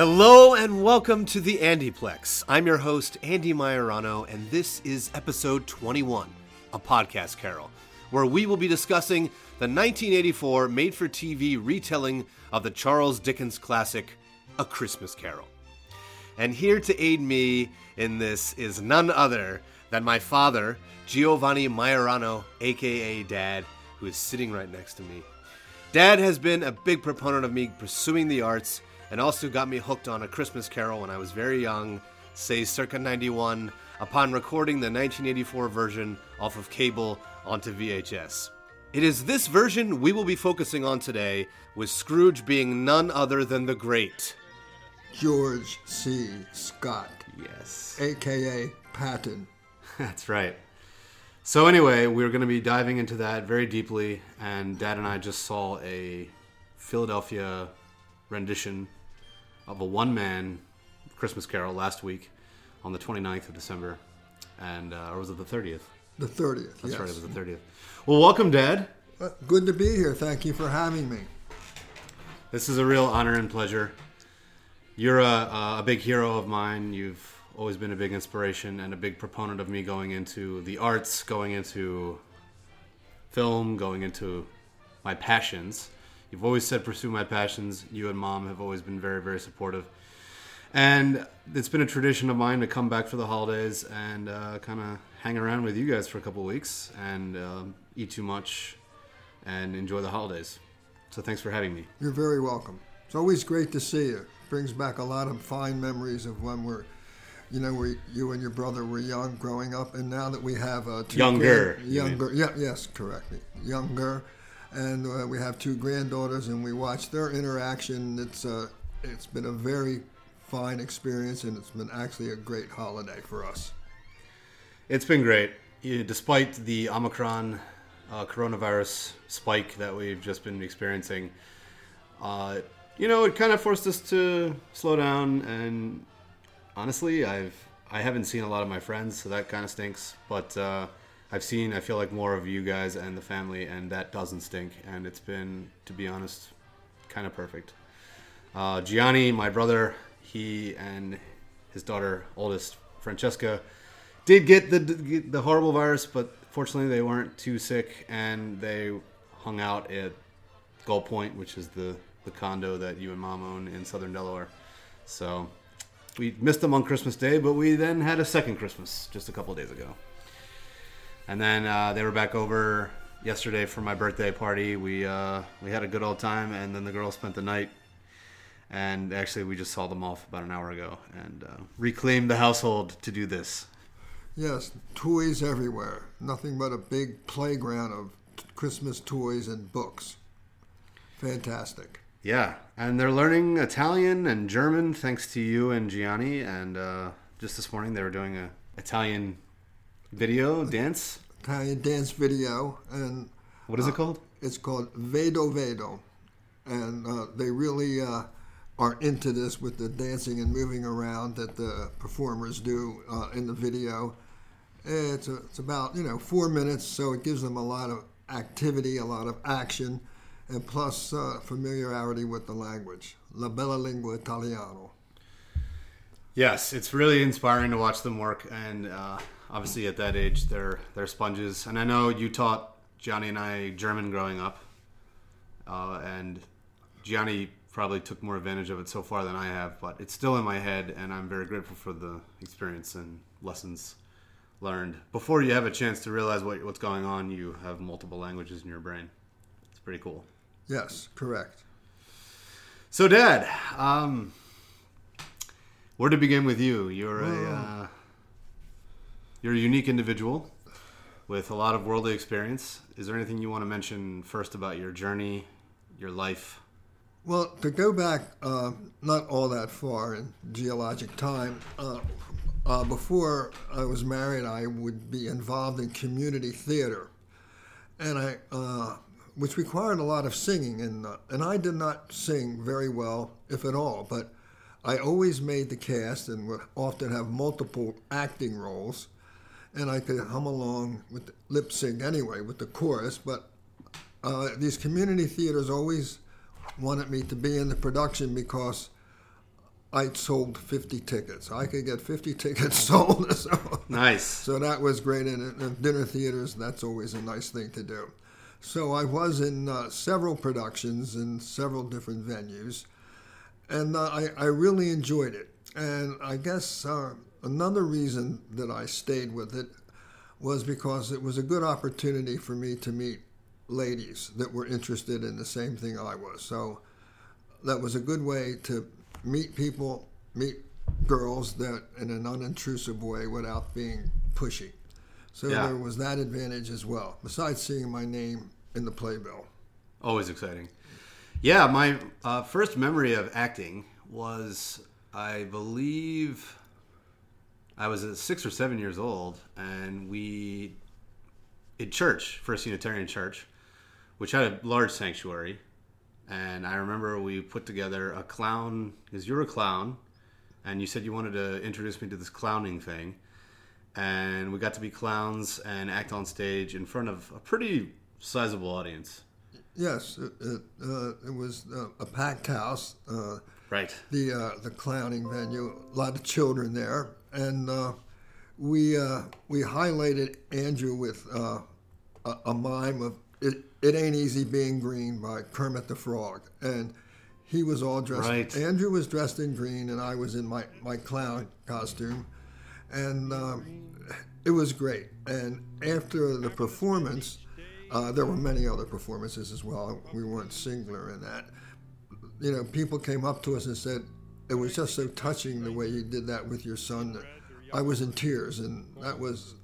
Hello and welcome to the Andyplex. I'm your host, Andy Maiorano, and this is episode 21, a podcast carol, where we will be discussing the 1984 made for TV retelling of the Charles Dickens classic, A Christmas Carol. And here to aid me in this is none other than my father, Giovanni Maiorano, aka Dad, who is sitting right next to me. Dad has been a big proponent of me pursuing the arts and also got me hooked on A Christmas Carol when I was very young, say circa 91, upon recording the 1984 version off of cable onto VHS. It is this version we will be focusing on today, with Scrooge being none other than the great. George C. Scott, Yes. aka Patton. That's right. So anyway, we're going to be diving into that very deeply, and Dad and I just saw a Philadelphia rendition of a one-man Christmas Carol last week on the 29th of December, and uh, or was it the 30th? The 30th. That's yes. right, it was the 30th. Well, welcome, Dad. Uh, Good to be here. Thank you for having me. This is a real honor and pleasure. You're a, a big hero of mine. You've always been a big inspiration and a big proponent of me going into the arts, going into film, going into my passions. You've always said pursue my passions. You and mom have always been very, very supportive. And it's been a tradition of mine to come back for the holidays and uh, kind of hang around with you guys for a couple of weeks and um, eat too much and enjoy the holidays. So thanks for having me. You're very welcome. It's always great to see you. Brings back a lot of fine memories of when we're, you know, we you and your brother were young growing up, and now that we have a Younger, grand- you younger, yeah, yes, correct, younger, and uh, we have two granddaughters, and we watch their interaction. It's uh, it's been a very fine experience, and it's been actually a great holiday for us. It's been great, despite the Omicron uh, coronavirus spike that we've just been experiencing. Uh, you know, it kind of forced us to slow down, and honestly, I've I haven't seen a lot of my friends, so that kind of stinks. But uh, I've seen, I feel like more of you guys and the family, and that doesn't stink. And it's been, to be honest, kind of perfect. Uh, Gianni, my brother, he and his daughter, oldest Francesca, did get the the horrible virus, but fortunately they weren't too sick, and they hung out at Gull Point, which is the the condo that you and mom own in Southern Delaware. So we missed them on Christmas Day, but we then had a second Christmas just a couple days ago, and then uh, they were back over yesterday for my birthday party. We uh, we had a good old time, and then the girls spent the night. And actually, we just saw them off about an hour ago and uh, reclaimed the household to do this. Yes, toys everywhere. Nothing but a big playground of Christmas toys and books. Fantastic. Yeah, and they're learning Italian and German thanks to you and Gianni. And uh, just this morning, they were doing a Italian video dance. Italian dance video, and What is it called? it's called Vedo Vedo. And uh, they really uh, are into this with the dancing and moving around that the performers do uh, in the video. It's, a, it's about, you know, four minutes, so it gives them a lot of activity, a lot of action, and plus uh, familiarity with the language. La bella lingua italiano. Yes, it's really inspiring to watch them work, and uh, obviously at that age, they're they're sponges. And I know you taught Gianni and I German growing up, uh, and Gianni probably took more advantage of it so far than I have, but it's still in my head, and I'm very grateful for the experience and lessons learned. Before you have a chance to realize what, what's going on, you have multiple languages in your brain. It's pretty cool. Yes, correct. So, Dad, um, where to begin with you? You're a uh, you're a unique individual with a lot of worldly experience. Is there anything you want to mention first about your journey, your life? Well, to go back uh, not all that far in geologic time, uh, uh, before I was married, I would be involved in community theater, and I, uh, which required a lot of singing, and uh, and I did not sing very well, if at all, but I always made the cast and would often have multiple acting roles, and I could hum along with lip sync anyway with the chorus, but uh, these community theaters always wanted me to be in the production because I sold 50 tickets. I could get 50 tickets sold. So, Nice. so that was great. And in dinner theaters, that's always a nice thing to do. So I was in uh, several productions in several different venues, and uh, I, I really enjoyed it. And I guess uh, another reason that I stayed with it was because it was a good opportunity for me to meet ladies that were interested in the same thing I was. So that was a good way to meet people, meet girls that in an unintrusive way without being pushy. So Yeah. there was that advantage as well, besides seeing my name in the playbill. Always exciting. Yeah, my uh, first memory of acting was, I believe, I was six or seven years old, and we, in church, First Unitarian Church, which had a large sanctuary, and I remember we put together a clown, because you're a clown, and you said you wanted to introduce me to this clowning thing, and we got to be clowns and act on stage in front of a pretty sizable audience. Yes, it, it, uh, it was uh, a packed house. Uh, Right. the uh, the clowning venue. A lot of children there, and uh, we uh, we highlighted Andrew with uh, a, a mime of "It It Ain't Easy Being Green" by Kermit the Frog, and he was all dressed. Right. Andrew was dressed in green, and I was in my my clown costume, and um, it was great. And after the performance. Uh, there were many other performances as well. We weren't singular in that you know, people came up to us and said, it was just so touching the way you did that with your son. I was in tears, and that was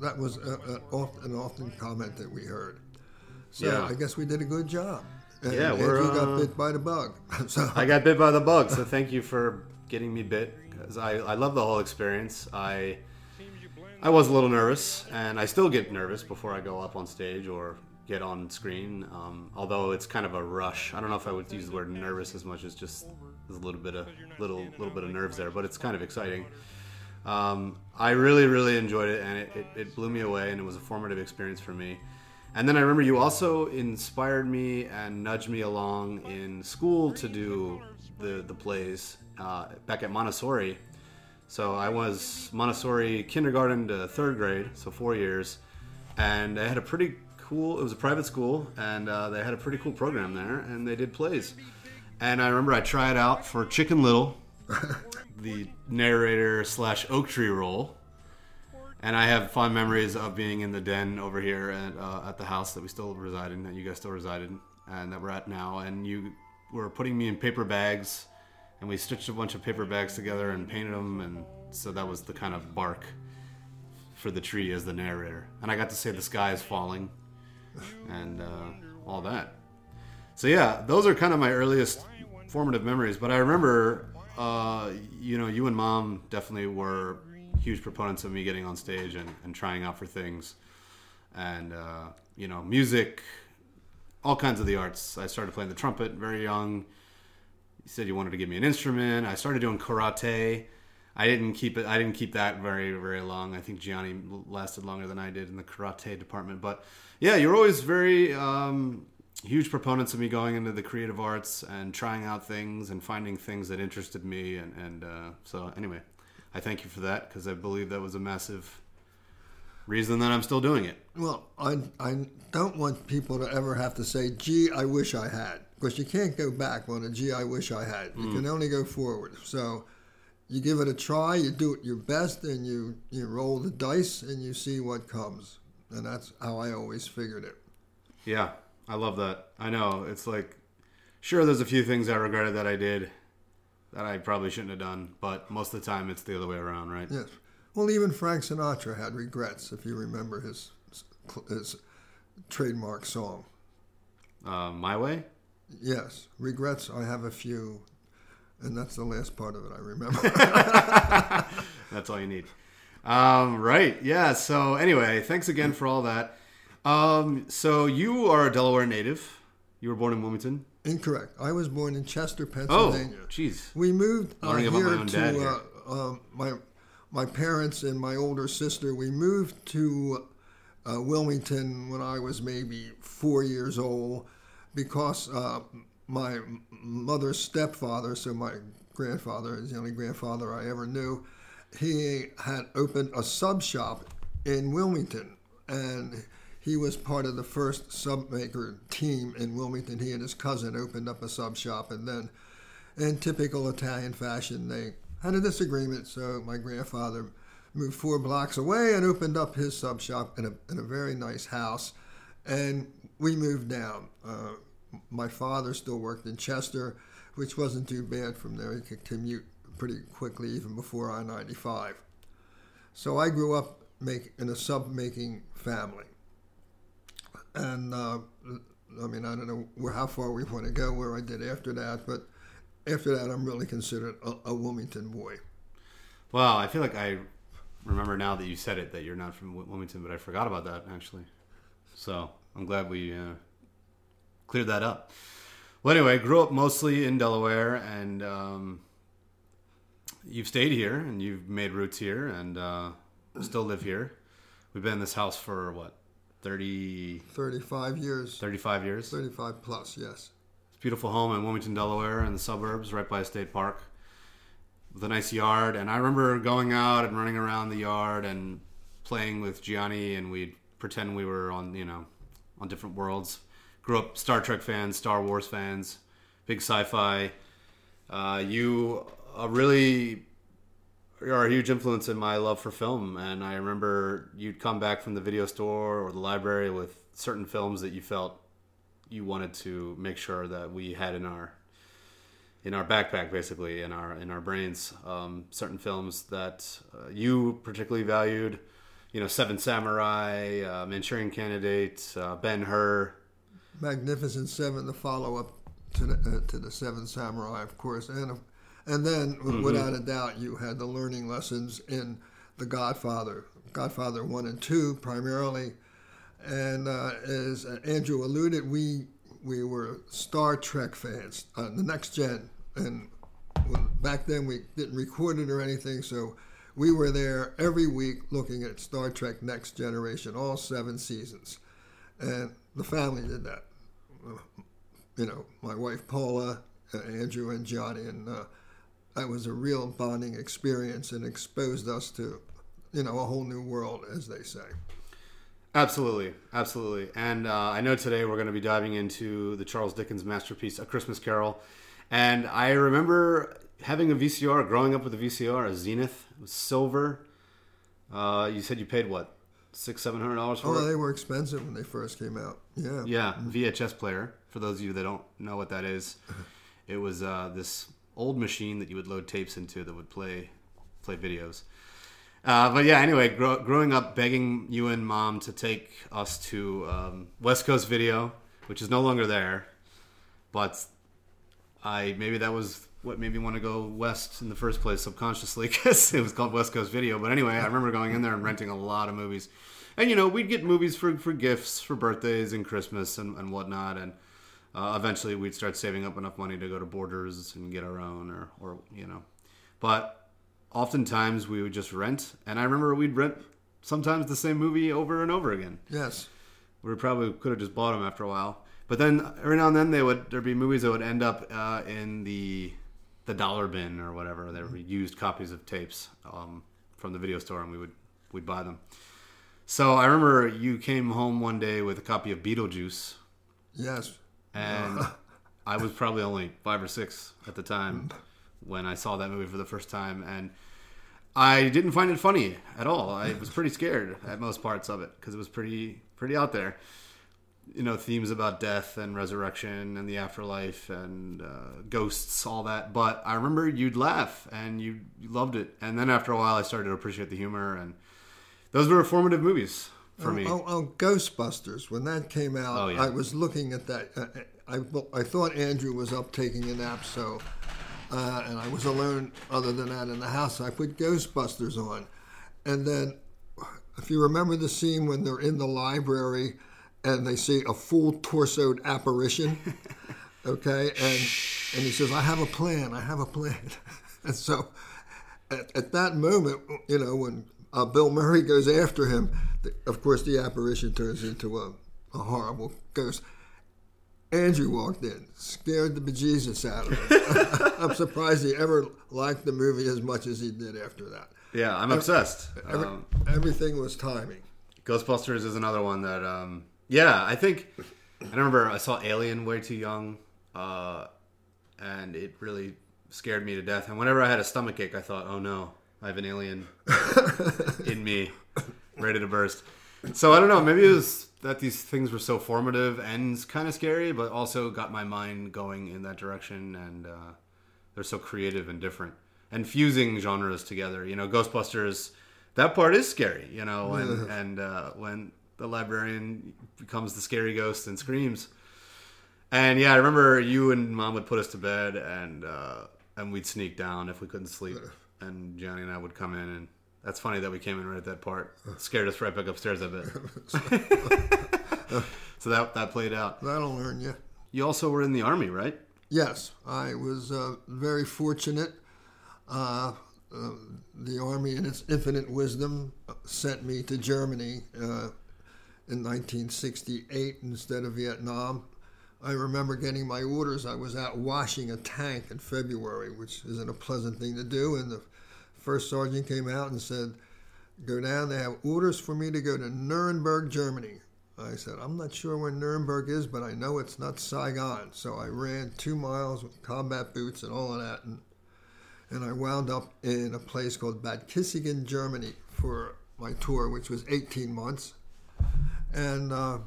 that was a, a, oft- an often comment that we heard. So Yeah. I guess we did a good job. And Yeah, we're, Andrew uh, got bit by the bug. so I got bit by the bug, so thank you for getting me bit because I, I love the whole experience. I I was a little nervous, and I still get nervous before I go up on stage or get on screen. Um, although it's kind of a rush. I don't know if I would use the word nervous as much as just there's a little bit of little little bit of nerves there, but it's kind of exciting. Um, I really really enjoyed it, and it, it, it blew me away, and it was a formative experience for me. And then I remember you also inspired me and nudged me along in school to do the the plays uh, back at Montessori. So I was Montessori kindergarten to third grade, so four years, and they had a pretty cool. It was a private school, and uh, they had a pretty cool program there, and they did plays. And I remember I tried out for Chicken Little, the narrator slash oak tree role. And I have fond memories of being in the den over here at, uh, at the house that we still reside in, that you guys still reside in, and that we're at now. And you were putting me in paper bags, and we stitched a bunch of paper bags together and painted them, and so that was the kind of bark for the tree as the narrator. And I got to say the sky is falling, and uh, all that. So yeah, those are kind of my earliest formative memories. But I remember, uh, you know, you and mom definitely were huge proponents of me getting on stage and, and trying out for things, and uh, you know, music, all kinds of the arts. I started playing the trumpet very young. You said you wanted to give me an instrument. I started doing karate. I didn't keep it. I didn't keep that very very long. I think Gianni lasted longer than I did in the karate department. But yeah, you're always very um, huge proponents of me going into the creative arts and trying out things and finding things that interested me. And, and uh, so anyway, I thank you for that because I believe that was a massive reason that I'm still doing it. Well, I, I don't want people to ever have to say, gee, I wish I had. Because you can't go back on a gee, I wish I had. You can only go forward. So you give it a try, you do it your best, and you, you roll the dice and you see what comes. And that's how I always figured it. Yeah, I love that. I know it's like, sure, there's a few things I regretted that I did that I probably shouldn't have done, but most of the time it's the other way around, right? Yes. Well, even Frank Sinatra had regrets, if you remember his, his trademark song. Uh, my way. Yes, regrets. I have a few, and that's the last part of it I remember. That's all you need. Um, right. Yeah. So anyway, thanks again for all that. Um, so you are a Delaware native. You were born in Wilmington. Incorrect. I was born in Chester, Pennsylvania. Oh, Pennsylvania. jeez. We moved uh, here my own to. Uh, um my my parents and my older sister. We moved to uh, Wilmington when I was maybe four years old because uh, my mother's stepfather, so my grandfather is the only grandfather I ever knew. He had opened a sub shop in Wilmington, and he was part of the first sub maker team in Wilmington. He and his cousin opened up a sub shop, and then, in typical Italian fashion, they had a disagreement. So my grandfather moved four blocks away and opened up his sub shop in a, in a very nice house, and we moved down. Uh, my father still worked in Chester, which wasn't too bad from there. He could commute pretty quickly even before I 95. So I grew up make, in a sub making family. And uh, I mean, I don't know how far we want to go, where I did after that, but after that, I'm really considered a, a Wilmington boy. Well, I feel like I remember now that you said it that you're not from Wilmington, but I forgot about that actually. So I'm glad we uh, cleared that up. Well, anyway, I grew up mostly in Delaware, and um, you've stayed here and you've made roots here, and uh, still live here. We've been in this house for what 30 35 years. 35 years? 35 plus yes. It's a beautiful home in wilmington delaware in the suburbs right by a state park with a nice yard. And i remember going out and running around the yard and playing with gianni and we'd pretend we were on you know on different worlds. Grew up star trek fans star wars fans big sci-fi. Uh, you uh, really are a huge influence in my love for film. And I remember you'd come back from the video store or the library with certain films that you felt you wanted to make sure that we had in our in our backpack, basically in our in our brains. Um, certain films that uh, you particularly valued. You know, Seven Samurai, uh, Manchurian Candidate, uh, Ben Hur. Magnificent Seven, the follow up to the, uh, to the Seven Samurai, of course, and and then, mm-hmm. without a doubt, you had the learning lessons in The Godfather, Godfather 1 and 2 primarily. And uh, as Andrew alluded, we we were Star Trek fans, uh, the next gen. And back then we didn't record it or anything, so we were there every week looking at Star Trek Next Generation, all seven seasons. And the family did that. You know, my wife Paula, uh, Andrew, and Gianni, and uh, that was a real bonding experience and exposed us to, you know, a whole new world, as they say. Absolutely, absolutely. And uh, I know today we're going to be diving into the Charles Dickens masterpiece, A Christmas Carol. And I remember having a VCR, growing up with a VCR, a Zenith, silver. Uh, you said you paid what, six, seven hundred dollars for oh, it? they were expensive when they first came out. Yeah. Yeah, VHS player. For those of you that don't know what that is, it was uh, this old machine that you would load tapes into that would play play videos. Uh, but yeah, anyway, grow, growing up, begging you and mom to take us to um, West Coast Video, which is no longer there, but I maybe that was what made me want to go west in the first place subconsciously because it was called West Coast Video. But anyway, I remember going in there and renting a lot of movies, and you know we'd get movies for for gifts for birthdays and Christmas and, and whatnot, and uh, eventually, we'd start saving up enough money to go to Borders and get our own, or, or you know. But oftentimes we would just rent, and I remember we'd rent sometimes the same movie over and over again. Yes, we probably could have just bought them after a while. But then every now and then they would there'd be movies that would end up uh, in the the dollar bin or whatever. They were used copies of tapes um, from the video store, and we would we'd buy them. So I remember you came home one day with a copy of Beetlejuice. Yes and I was probably only five or six at the time when I saw that movie for the first time, and I didn't find it funny at all. I was pretty scared at most parts of it because it was pretty pretty out there. You know, themes about death and resurrection and the afterlife and uh, ghosts, all that. But I remember you'd laugh and you, you loved it. And then after a while, I started to appreciate the humor, and those were formative movies for me. Oh, oh, Ghostbusters. When that came out, oh, yeah. I was looking at that. Uh, I, I thought Andrew was up taking a nap, so uh, and I was alone other than that in the house. I put Ghostbusters on, and then if you remember the scene when they're in the library and they see a full torsoed apparition, okay, and and he says, "I have a plan. I have a plan," and so at, at that moment, you know, when uh, Bill Murray goes after him. Of course, the apparition turns into a, a horrible ghost. Andrew walked in, scared the bejesus out of him. I'm surprised he ever liked the movie as much as he did after that. Yeah, I'm obsessed. Every, Um, everything was timing. Ghostbusters is another one that, um, yeah, I think I remember I saw Alien way too young, uh, and it really scared me to death. And whenever I had a stomach ache, I thought, oh no, I have an alien in me, ready to burst. So I don't know. Maybe it was that these things were so formative and kind of scary, but also got my mind going in that direction, and uh, they're so creative and different and fusing genres together. You know, Ghostbusters, that part is scary. You know, and and uh, when the librarian becomes the scary ghost and screams. And yeah, I remember you and mom would put us to bed, and uh, and we'd sneak down if we couldn't sleep, and Gianni and I would come in, and that's funny that we came in right at that part. Scared us right back upstairs. I bet. so that that played out. That'll learn you. You also were in the army, right? Yes, I was uh, very fortunate. Uh, uh, the Army, in its infinite wisdom, sent me to Germany uh, in 1968 instead of Vietnam. I remember getting my orders. I was out washing a tank in February, which isn't a pleasant thing to do. And the first sergeant came out and said, Go down, they have orders for me to go to Nuremberg, Germany. I said, I'm not sure where Nuremberg is, but I know it's not Saigon. So I ran two miles with combat boots and all of that. And, and I wound up in a place called Bad Kissingen, Germany for my tour, which was 18 months. And, uh,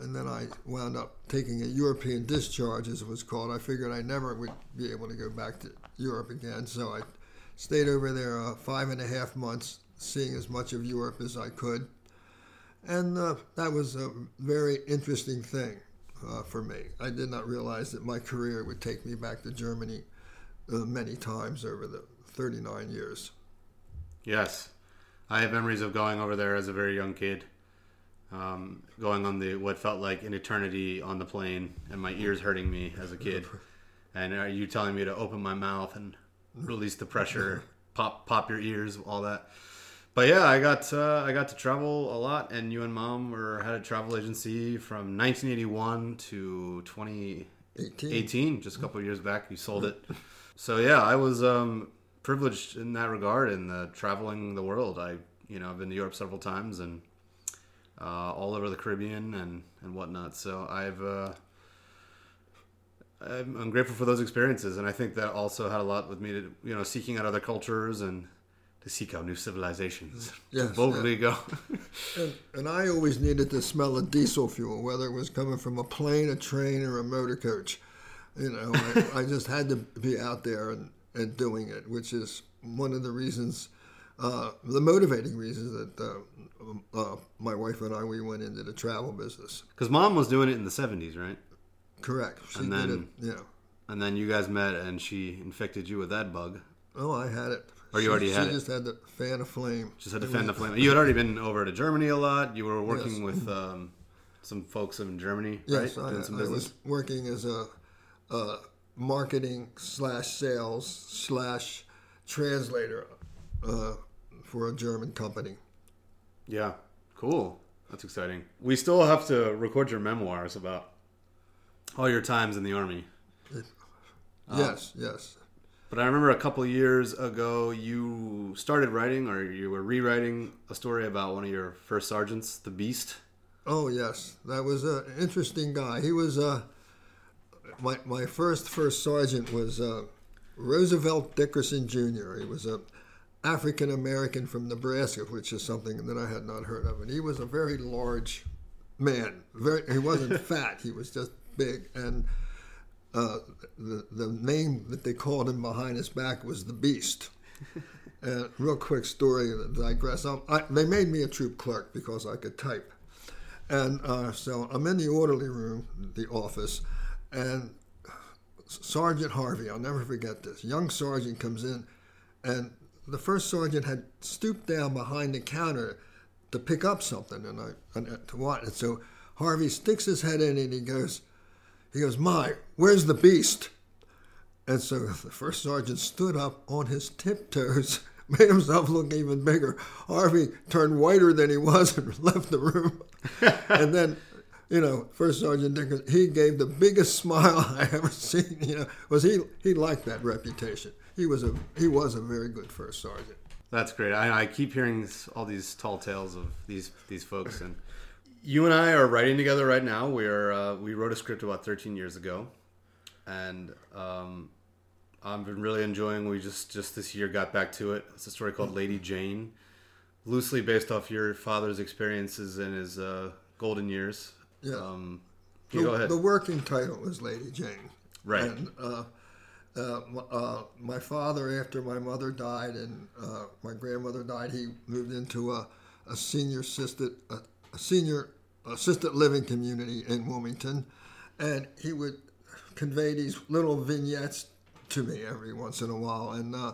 and then I wound up taking a European discharge, as it was called. I figured I never would be able to go back to Europe again. So I stayed over there uh, five and a half months, seeing as much of Europe as I could. And uh, that was a very interesting thing uh, for me. I did not realize that my career would take me back to Germany uh, many times over the 39 years. Yes, I have memories of going over there as a very young kid, um, going on the what felt like an eternity on the plane, and my ears hurting me as a kid, and are you telling me to open my mouth and release the pressure, pop pop your ears, all that. But yeah, I got uh, I got to travel a lot, and you and mom were had a travel agency from 1981 to 2018, 18. just a couple of years back. You sold it, so yeah, I was um, privileged in that regard in the traveling the world. I you know I've been to Europe several times and uh, all over the Caribbean and and whatnot. So I've uh, I'm, I'm grateful for those experiences, and I think that also had a lot with me to you know seeking out other cultures and to seek out new civilizations. Yes, to boldly go. And, and I always needed to smell of diesel fuel, whether it was coming from a plane, a train, or a motor coach. You know, I, I just had to be out there and, and doing it, which is one of the reasons, uh, the motivating reasons that uh, uh, my wife and I we went into the travel business. Because mom was doing it in the 70s, right? Correct. She And did then- it. Yeah. And then you guys met, and she infected you with that bug. Oh, I had it. Or you She- already she had it. just had to fan a flame. Just had to fan the flame. You had already been over to Germany a lot. You were working Yes. with um, some folks in Germany, Yes, right? I, Doing some I was working as a, a marketing slash sales slash translator uh, for a German company. Yeah, cool. That's exciting. We still have to record your memoirs about all your times in the army. Yes, yes. But I remember a couple years ago you started writing or you were rewriting a story about one of your first sergeants, the Beast. Oh, yes. That was an interesting guy. He was uh, my my first first sergeant was uh, Roosevelt Dickerson Jr. He was a African American from Nebraska, which is something that I had not heard of, and he was a very large man. Very, he wasn't fat. He was just big, and uh, the the name that they called him behind his back was the Beast. And real quick story to digress. Um, I, they made me a troop clerk because I could type. And uh, so I'm in the orderly room, the office, and Sergeant Harvey, I'll never forget this, young sergeant comes in, and the first sergeant had stooped down behind the counter to pick up something, and I and to what? And so Harvey sticks his head in and he goes, he goes, "My, where's the beast?" And so the first sergeant stood up on his tiptoes, made himself look even bigger. Harvey turned whiter than he was and left the room. and then you know, First Sergeant Dickens, he gave the biggest smile I ever seen. You know, was he he liked that reputation. He was a he was a very good first sergeant. That's great. I, I keep hearing all these tall tales of these these folks, and you and I are writing together right now. We are uh, we wrote a script about 13 years ago, and um, I've been really enjoying. We just just this year got back to it. It's a story called Lady Jane, loosely based off your father's experiences in his uh, golden years. Yeah. Um, The, you go ahead. the working title is Lady Jane. Right. And uh, uh, uh, my father, after my mother died and uh, my grandmother died, he moved into a, a senior assisted senior assisted living community in Wilmington, and he would convey these little vignettes to me every once in a while, and uh,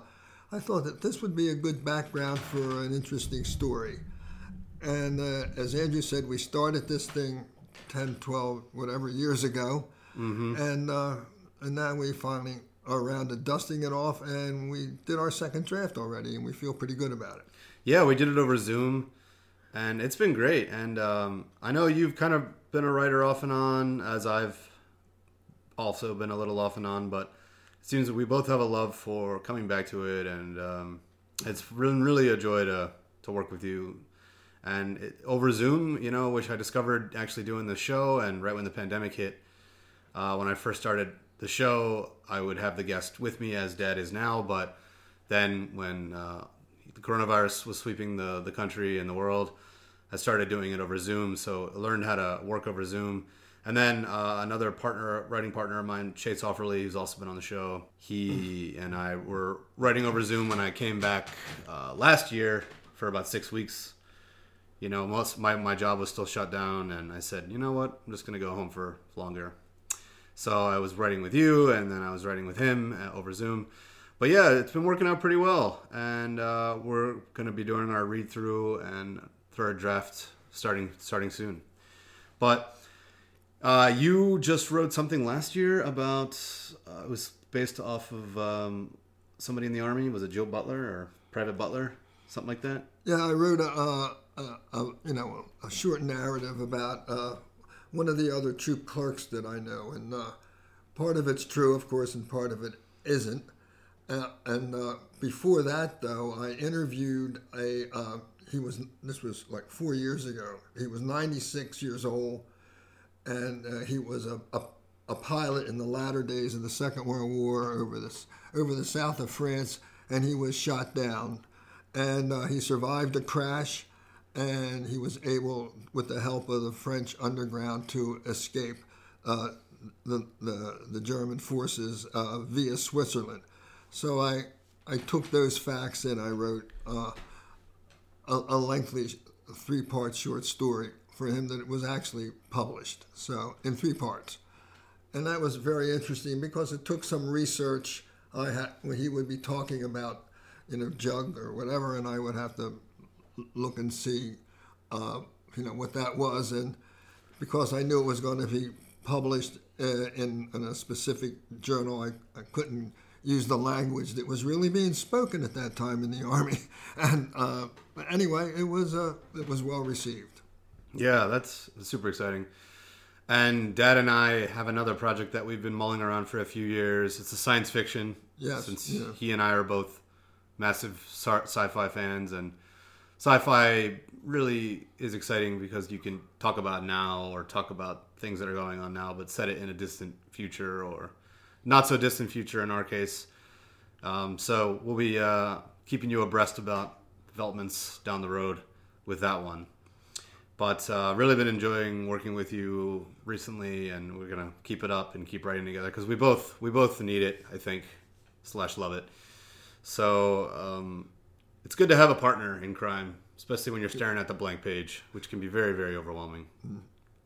I thought that this would be a good background for an interesting story. And uh, as Andrew said, we started this thing 10, 12, whatever years ago. And, uh, and now we finally are around to dusting it off, and we did our second draft already, and we feel pretty good about it. Yeah, we did it over Zoom, and it's been great. And um, I know you've kind of been a writer off and on, as I've also been a little off and on. But it seems that we both have a love for coming back to it, and um, it's been really a joy to to work with you. And it, over Zoom, you know, which I discovered actually doing the show, and right when the pandemic hit, uh, when I first started the show, I would have the guest with me as Dad is now, but then when uh, the coronavirus was sweeping the, the country and the world, I started doing it over Zoom. So I learned how to work over Zoom. And then uh, another partner, writing partner of mine, Chase Offerly, who's also been on the show, he and I were writing over Zoom when I came back uh, last year for about six weeks. You know, most my, my job was still shut down, and I said, you know what, I'm just gonna go home for longer. So I was writing with you, and then I was writing with him uh, over Zoom. But yeah, it's been working out pretty well, and uh, we're going to be doing our read through and third draft starting starting soon. But uh, you just wrote something last year about uh, it was based off of um, somebody in the army. Was it Joe Butler or Private Butler, something like that? Yeah, I wrote a, a, a, a you know a short narrative about uh, one of the other troop clerks that I know, and uh, part of it's true, of course, and part of it isn't. Uh, and uh, before that, though, I interviewed a. He was this was like four years ago. He was 96 years old, and uh, he was a, a a pilot in the latter days of the Second World War over this over the south of France, and he was shot down, and uh, he survived a crash, and he was able, with the help of the French underground, to escape uh, the, the the German forces uh, via Switzerland. So I I took those facts and I wrote uh, a, a lengthy three part short story for him that was actually published. So in three parts and that was very interesting because it took some research. I had he would be talking about, you know, jug or whatever, and I would have to look and see, uh, you know, what that was, and because I knew it was going to be published uh, in, in a specific journal, I, I couldn't use the language that was really being spoken at that time in the army. And uh, anyway, it was uh, it was well received. Yeah, that's super exciting. And Dad and I have another project that we've been mulling around for a few years. It's a science fiction. Yes, Since yeah. he and I are both massive sci-fi fans, and sci-fi really is exciting because you can talk about now or talk about things that are going on now, but set it in a distant future or not so distant future in our case. Um, so we'll be uh, keeping you abreast about developments down the road with that one. But uh, really been enjoying working with you recently, and we're gonna keep it up and keep writing together because we both we both need it. I think slash love it. So um, it's good to have a partner in crime, especially when you're staring at the blank page, which can be very very overwhelming.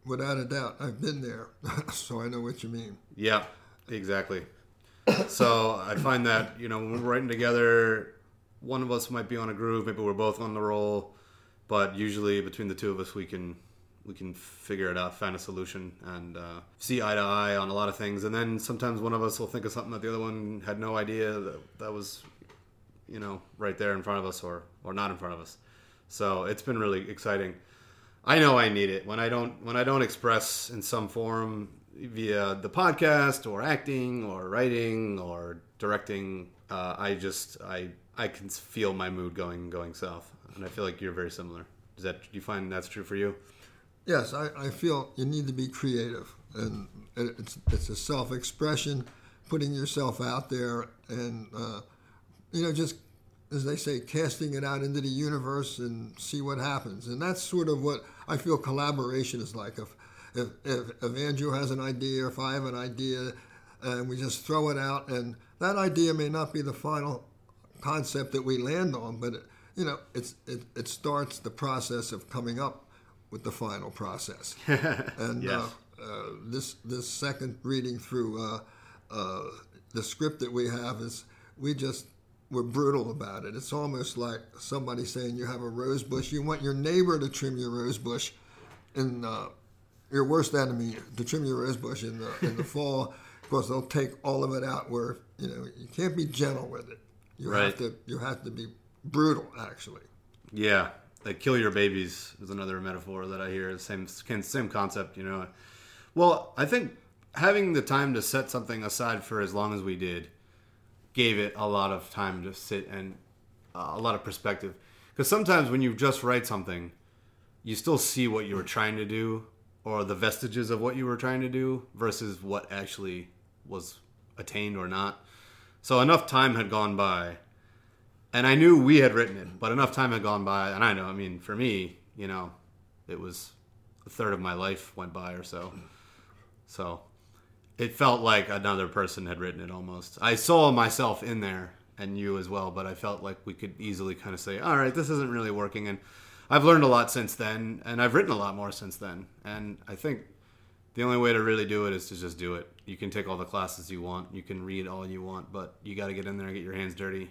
Without a doubt, I've been there, so I know what you mean. Yeah, exactly. so I find that you know when we're writing together, one of us might be on a groove, maybe we're both on the roll, but usually between the two of us, we can we can figure it out, find a solution, and uh, see eye to eye on a lot of things. And then sometimes one of us will think of something that the other one had no idea that that was, you know, right there in front of us or or not in front of us. So it's been really exciting. I know I need it when I don't when I don't express in some form via the podcast or acting or writing or directing. Uh, I just I I can feel my mood going going south, and I feel like you're very similar. Does that do you find that's true for you? Yes, I, I feel you need to be creative, and it's it's a self expression, putting yourself out there, and uh, you know just as they say, casting it out into the universe and see what happens. And that's sort of what I feel collaboration is like. If, if, if, if Andrew has an idea, if I have an idea, and we just throw it out, and that idea may not be the final concept that we land on, but it, you know, it's, it, it starts the process of coming up with the final process. and yes. uh, uh, this this second reading through uh, uh, the script that we have is we just we're brutal about it. It's almost like somebody saying you have a rose bush. You want your neighbor to trim your rose bush, uh, your worst enemy to trim your rose bush in the in the fall, because they'll take all of it out. Where you know you can't be gentle with it. You right. have to you have to be brutal actually. Yeah, like kill your babies is another metaphor that I hear. Same same concept, you know. Well, I think having the time to set something aside for as long as we did gave it a lot of time to sit and uh, a lot of perspective. Because sometimes when you just write something, you still see what you were trying to do or the vestiges of what you were trying to do versus what actually was attained or not. So enough time had gone by, and I knew we had written it, but enough time had gone by, and I know, I mean, for me, you know, it was a third of my life went by or so. So it felt like another person had written it almost. I saw myself in there and you as well, but I felt like we could easily kind of say, all right, this isn't really working. And I've learned a lot since then, and I've written a lot more since then. And I think the only way to really do it is to just do it. You can take all the classes you want, you can read all you want, but you got to get in there and get your hands dirty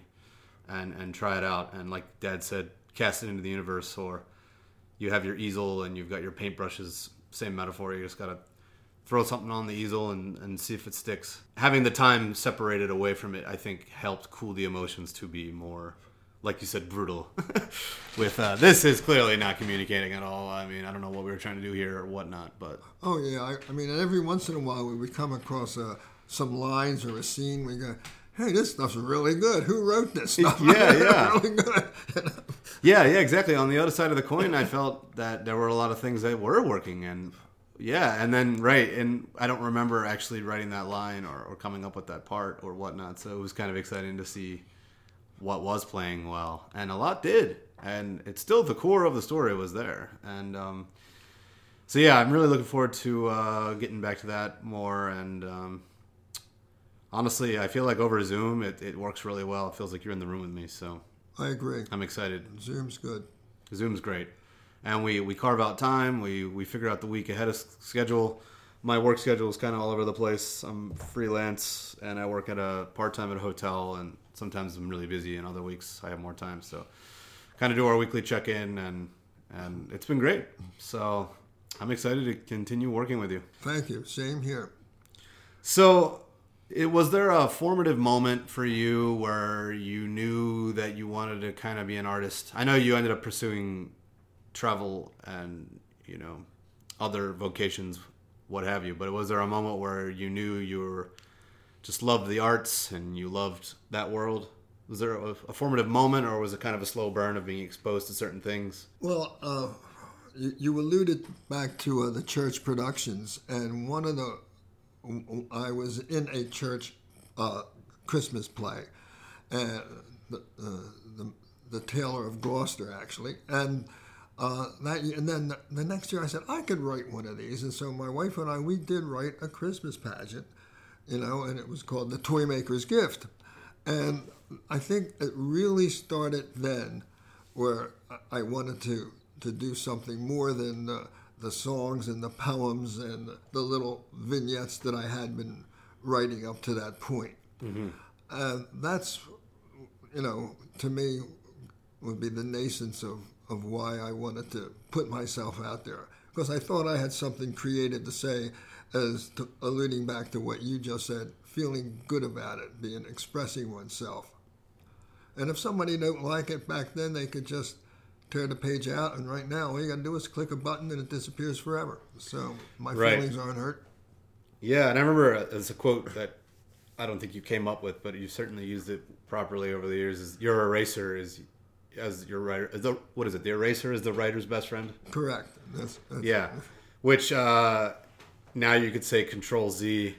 and, and try it out. And like Dad said, cast it into the universe, or you have your easel and you've got your paintbrushes. Same metaphor. You just got to throw something on the easel and, and see if it sticks. Having the time separated away from it, I think, helped cool the emotions to be more, like you said, brutal. With uh, this is clearly not communicating at all. I mean, I don't know what we were trying to do here or whatnot, but oh yeah, I, I mean, every once in a while we would come across uh, some lines or a scene. We go. Hey, this stuff's really good. Who wrote this stuff? Yeah, yeah. really good. yeah, yeah, exactly. On the other side of the coin, I felt that there were a lot of things that were working, and yeah, and then right, and I don't remember actually writing that line or, or coming up with that part or whatnot. So it was kind of exciting to see what was playing well, and a lot did, and it's still the core of the story was there, and um, so yeah, I'm really looking forward to uh, getting back to that more. And um, honestly, I feel like over Zoom it, it works really well. It feels like you're in the room with me, so I agree. I'm excited. Zoom's good. Zoom's great and we we carve out time. We we figure out the week ahead of schedule. My work schedule is kind of all over the place. I'm freelance and I work at a part time at a hotel, and sometimes I'm really busy, and other weeks I have more time. So, kind of do our weekly check in, and and it's been great. So, I'm excited to continue working with you. Thank you. Same here. So, it was there a formative moment for you where you knew that you wanted to kind of be an artist? I know you ended up pursuing travel and you know other vocations, what have you. But was there a moment where you knew you were just loved the arts and you loved that world? Was there a, a formative moment, or was it kind of a slow burn of being exposed to certain things? Well, uh, you, alluded back to uh, the church productions, and one of the I was in a church uh, Christmas play, and the, uh, the the Tailor of Gloucester actually, and uh, that and then the, the, next year I said I could write one of these, and so my wife and I we did write a Christmas pageant, you know, and it was called the Toy Maker's Gift, and I think it really started then, where I wanted to to do something more than the, the songs and the poems and the little vignettes that I had been writing up to that point. Mm-hmm. And that's, you know, to me, would be the nascence of of why I wanted to put myself out there because I thought I had something creative to say, as to, alluding back to what you just said, feeling good about it, being expressing oneself. And if somebody don't like it back then, they could just tear the page out, and right now all you got to do is click a button and it disappears forever. So my Right. feelings aren't hurt. Yeah, and I remember uh, there's a quote that I don't think you came up with, but you certainly used it properly over the years. Is your eraser is as your writer? Is the, what is it? The eraser is the writer's best friend. Correct. That's, that's Yeah, which uh, now you could say Control Z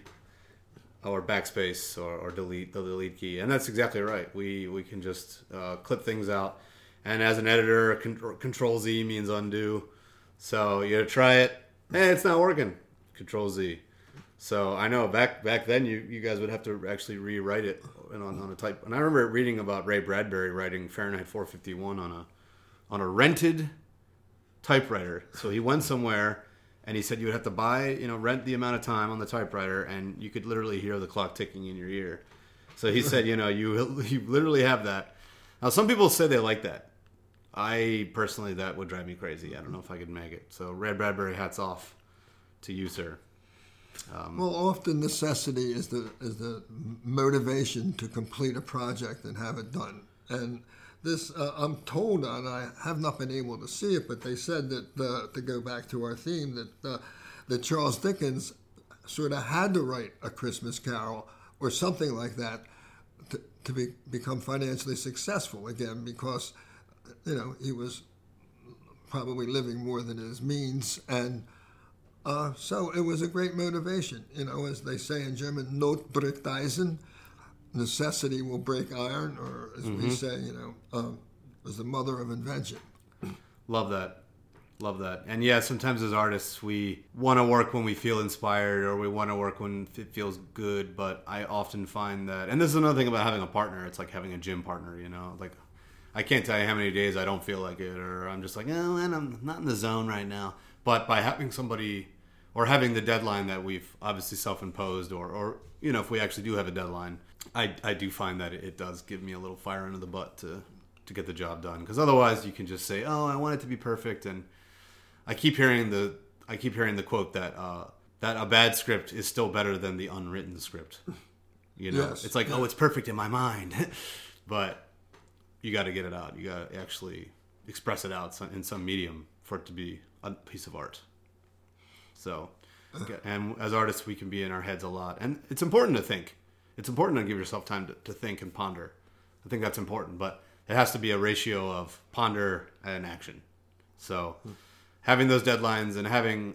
or backspace or, or delete the delete key, and that's exactly right. We we can just uh, clip things out, and as an editor, con- Control Z means undo. So you try it, hey, it's not working. Control Z. So I know back back then you, you guys would have to actually rewrite it on, on a type. And I remember reading about Ray Bradbury writing Fahrenheit 451 on a on a rented typewriter. So he went somewhere and he said you would have to buy, you know, rent the amount of time on the typewriter and you could literally hear the clock ticking in your ear. So he said, you know, you you literally have that. Now some people say they like that. I personally that would drive me crazy. I don't know if I could make it. So Ray Bradbury hats off to you, sir. Um, well, often necessity is the is the motivation to complete a project and have it done. And this, uh, I'm told, and I have not been able to see it, but they said that uh, to go back to our theme that uh, that Charles Dickens sort of had to write a Christmas Carol or something like that to, to be, become financially successful again because you know he was probably living more than his means and. Uh, so it was a great motivation, you know, as they say in German, "Not bricht Eisen," necessity will break iron, or as we say, you know, um, was the mother of invention. Love that. Love that. And yeah, sometimes as artists, we want to work when we feel inspired or we want to work when it feels good. But I often find that, and this is another thing about having a partner, it's like having a gym partner, you know? Like, I can't tell you how many days I don't feel like it or I'm just like, oh, man, I'm not in the zone right now. But by having somebody or having the deadline that we've obviously self imposed or, or, you know, if we actually do have a deadline, I, I do find that it, it does give me a little fire under the butt to, to get the job done. Because otherwise, you can just say, "Oh, I want it to be perfect," and I keep hearing the I keep hearing the quote that uh, that a bad script is still better than the unwritten script. You know, Yes. it's like, oh, it's perfect in my mind, but you got to get it out. You got to actually express it out in some medium for it to be a piece of art. So, and as artists, we can be in our heads a lot, and it's important to think. It's important to give yourself time to, to think and ponder. I think that's important, but it has to be a ratio of ponder and action. So, hmm. having those deadlines and having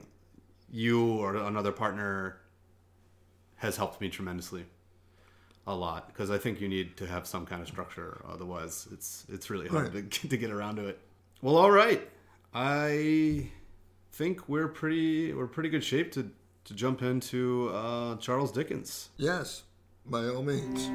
you or another partner has helped me tremendously a lot because I think you need to have some kind of structure otherwise it's it's really hard to, to get around to it. Well, all right. I think we're pretty we're pretty good shape to to jump into uh, Charles Dickens. Yes, by all means.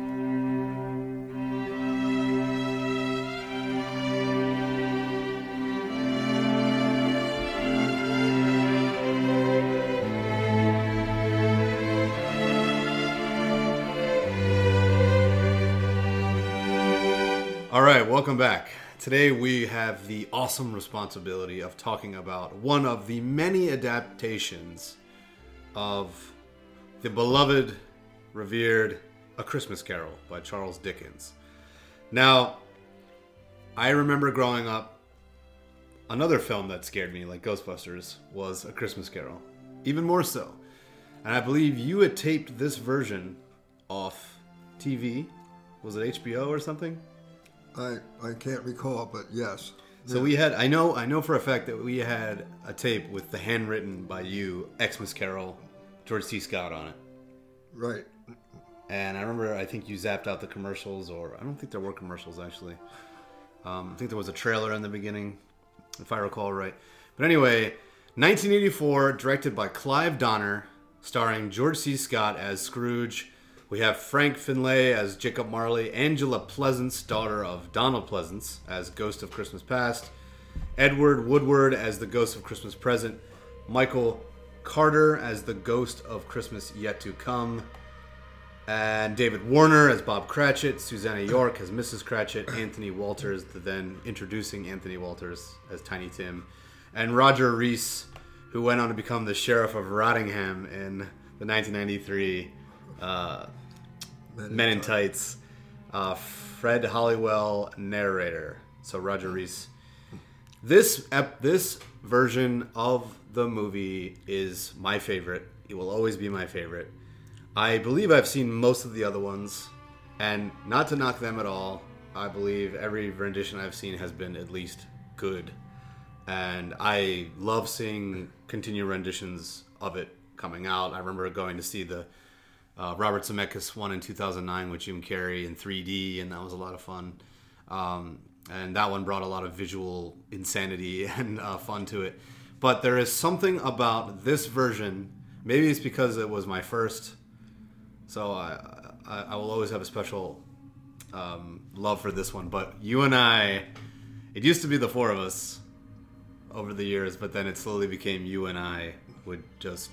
All right, welcome back. Today we have the awesome responsibility of talking about one of the many adaptations of the beloved, revered A Christmas Carol by Charles Dickens. Now, I remember growing up, another film that scared me, like Ghostbusters, was A Christmas Carol. Even more so. And I believe you had taped this version off TV. Was it HBO or something? I, I can't recall, but yes. So we had I know I know for a fact that we had a tape with the handwritten by you Xmas Carol, George C. Scott on it. Right. And I remember I think you zapped out the commercials or I don't think there were commercials actually. Um, I think there was a trailer in the beginning, if I recall right. But anyway, 1984, directed by Clive Donner, starring George C. Scott as Scrooge. We have Frank Finlay as Jacob Marley, Angela Pleasence, daughter of Donald Pleasence, as Ghost of Christmas Past, Edward Woodward as the Ghost of Christmas Present, Michael Carter as the Ghost of Christmas Yet to Come, and David Warner as Bob Cratchit, Susannah York as Mrs. Cratchit, Anthony Walters, the then introducing Anthony Walters as Tiny Tim, and Roger Rees, who went on to become the Sheriff of Rottingham in the 1993 uh, Men in Tights. Uh, Fred Holywell narrator. So Roger Rees. This ep- this version of the movie is my favorite. It will always be my favorite. I believe I've seen most of the other ones, and not to knock them at all. I believe every rendition I've seen has been at least good, and I love seeing continued renditions of it coming out. I remember going to see the uh, Robert Zemeckis won in 2009 with Jim Carrey in 3D, and that was a lot of fun. Um, and that one brought a lot of visual insanity and uh, fun to it. But there is something about this version. Maybe it's because it was my first, so I I, I will always have a special um, love for this one. But you and I, it used to be the four of us over the years, but then it slowly became you and I would just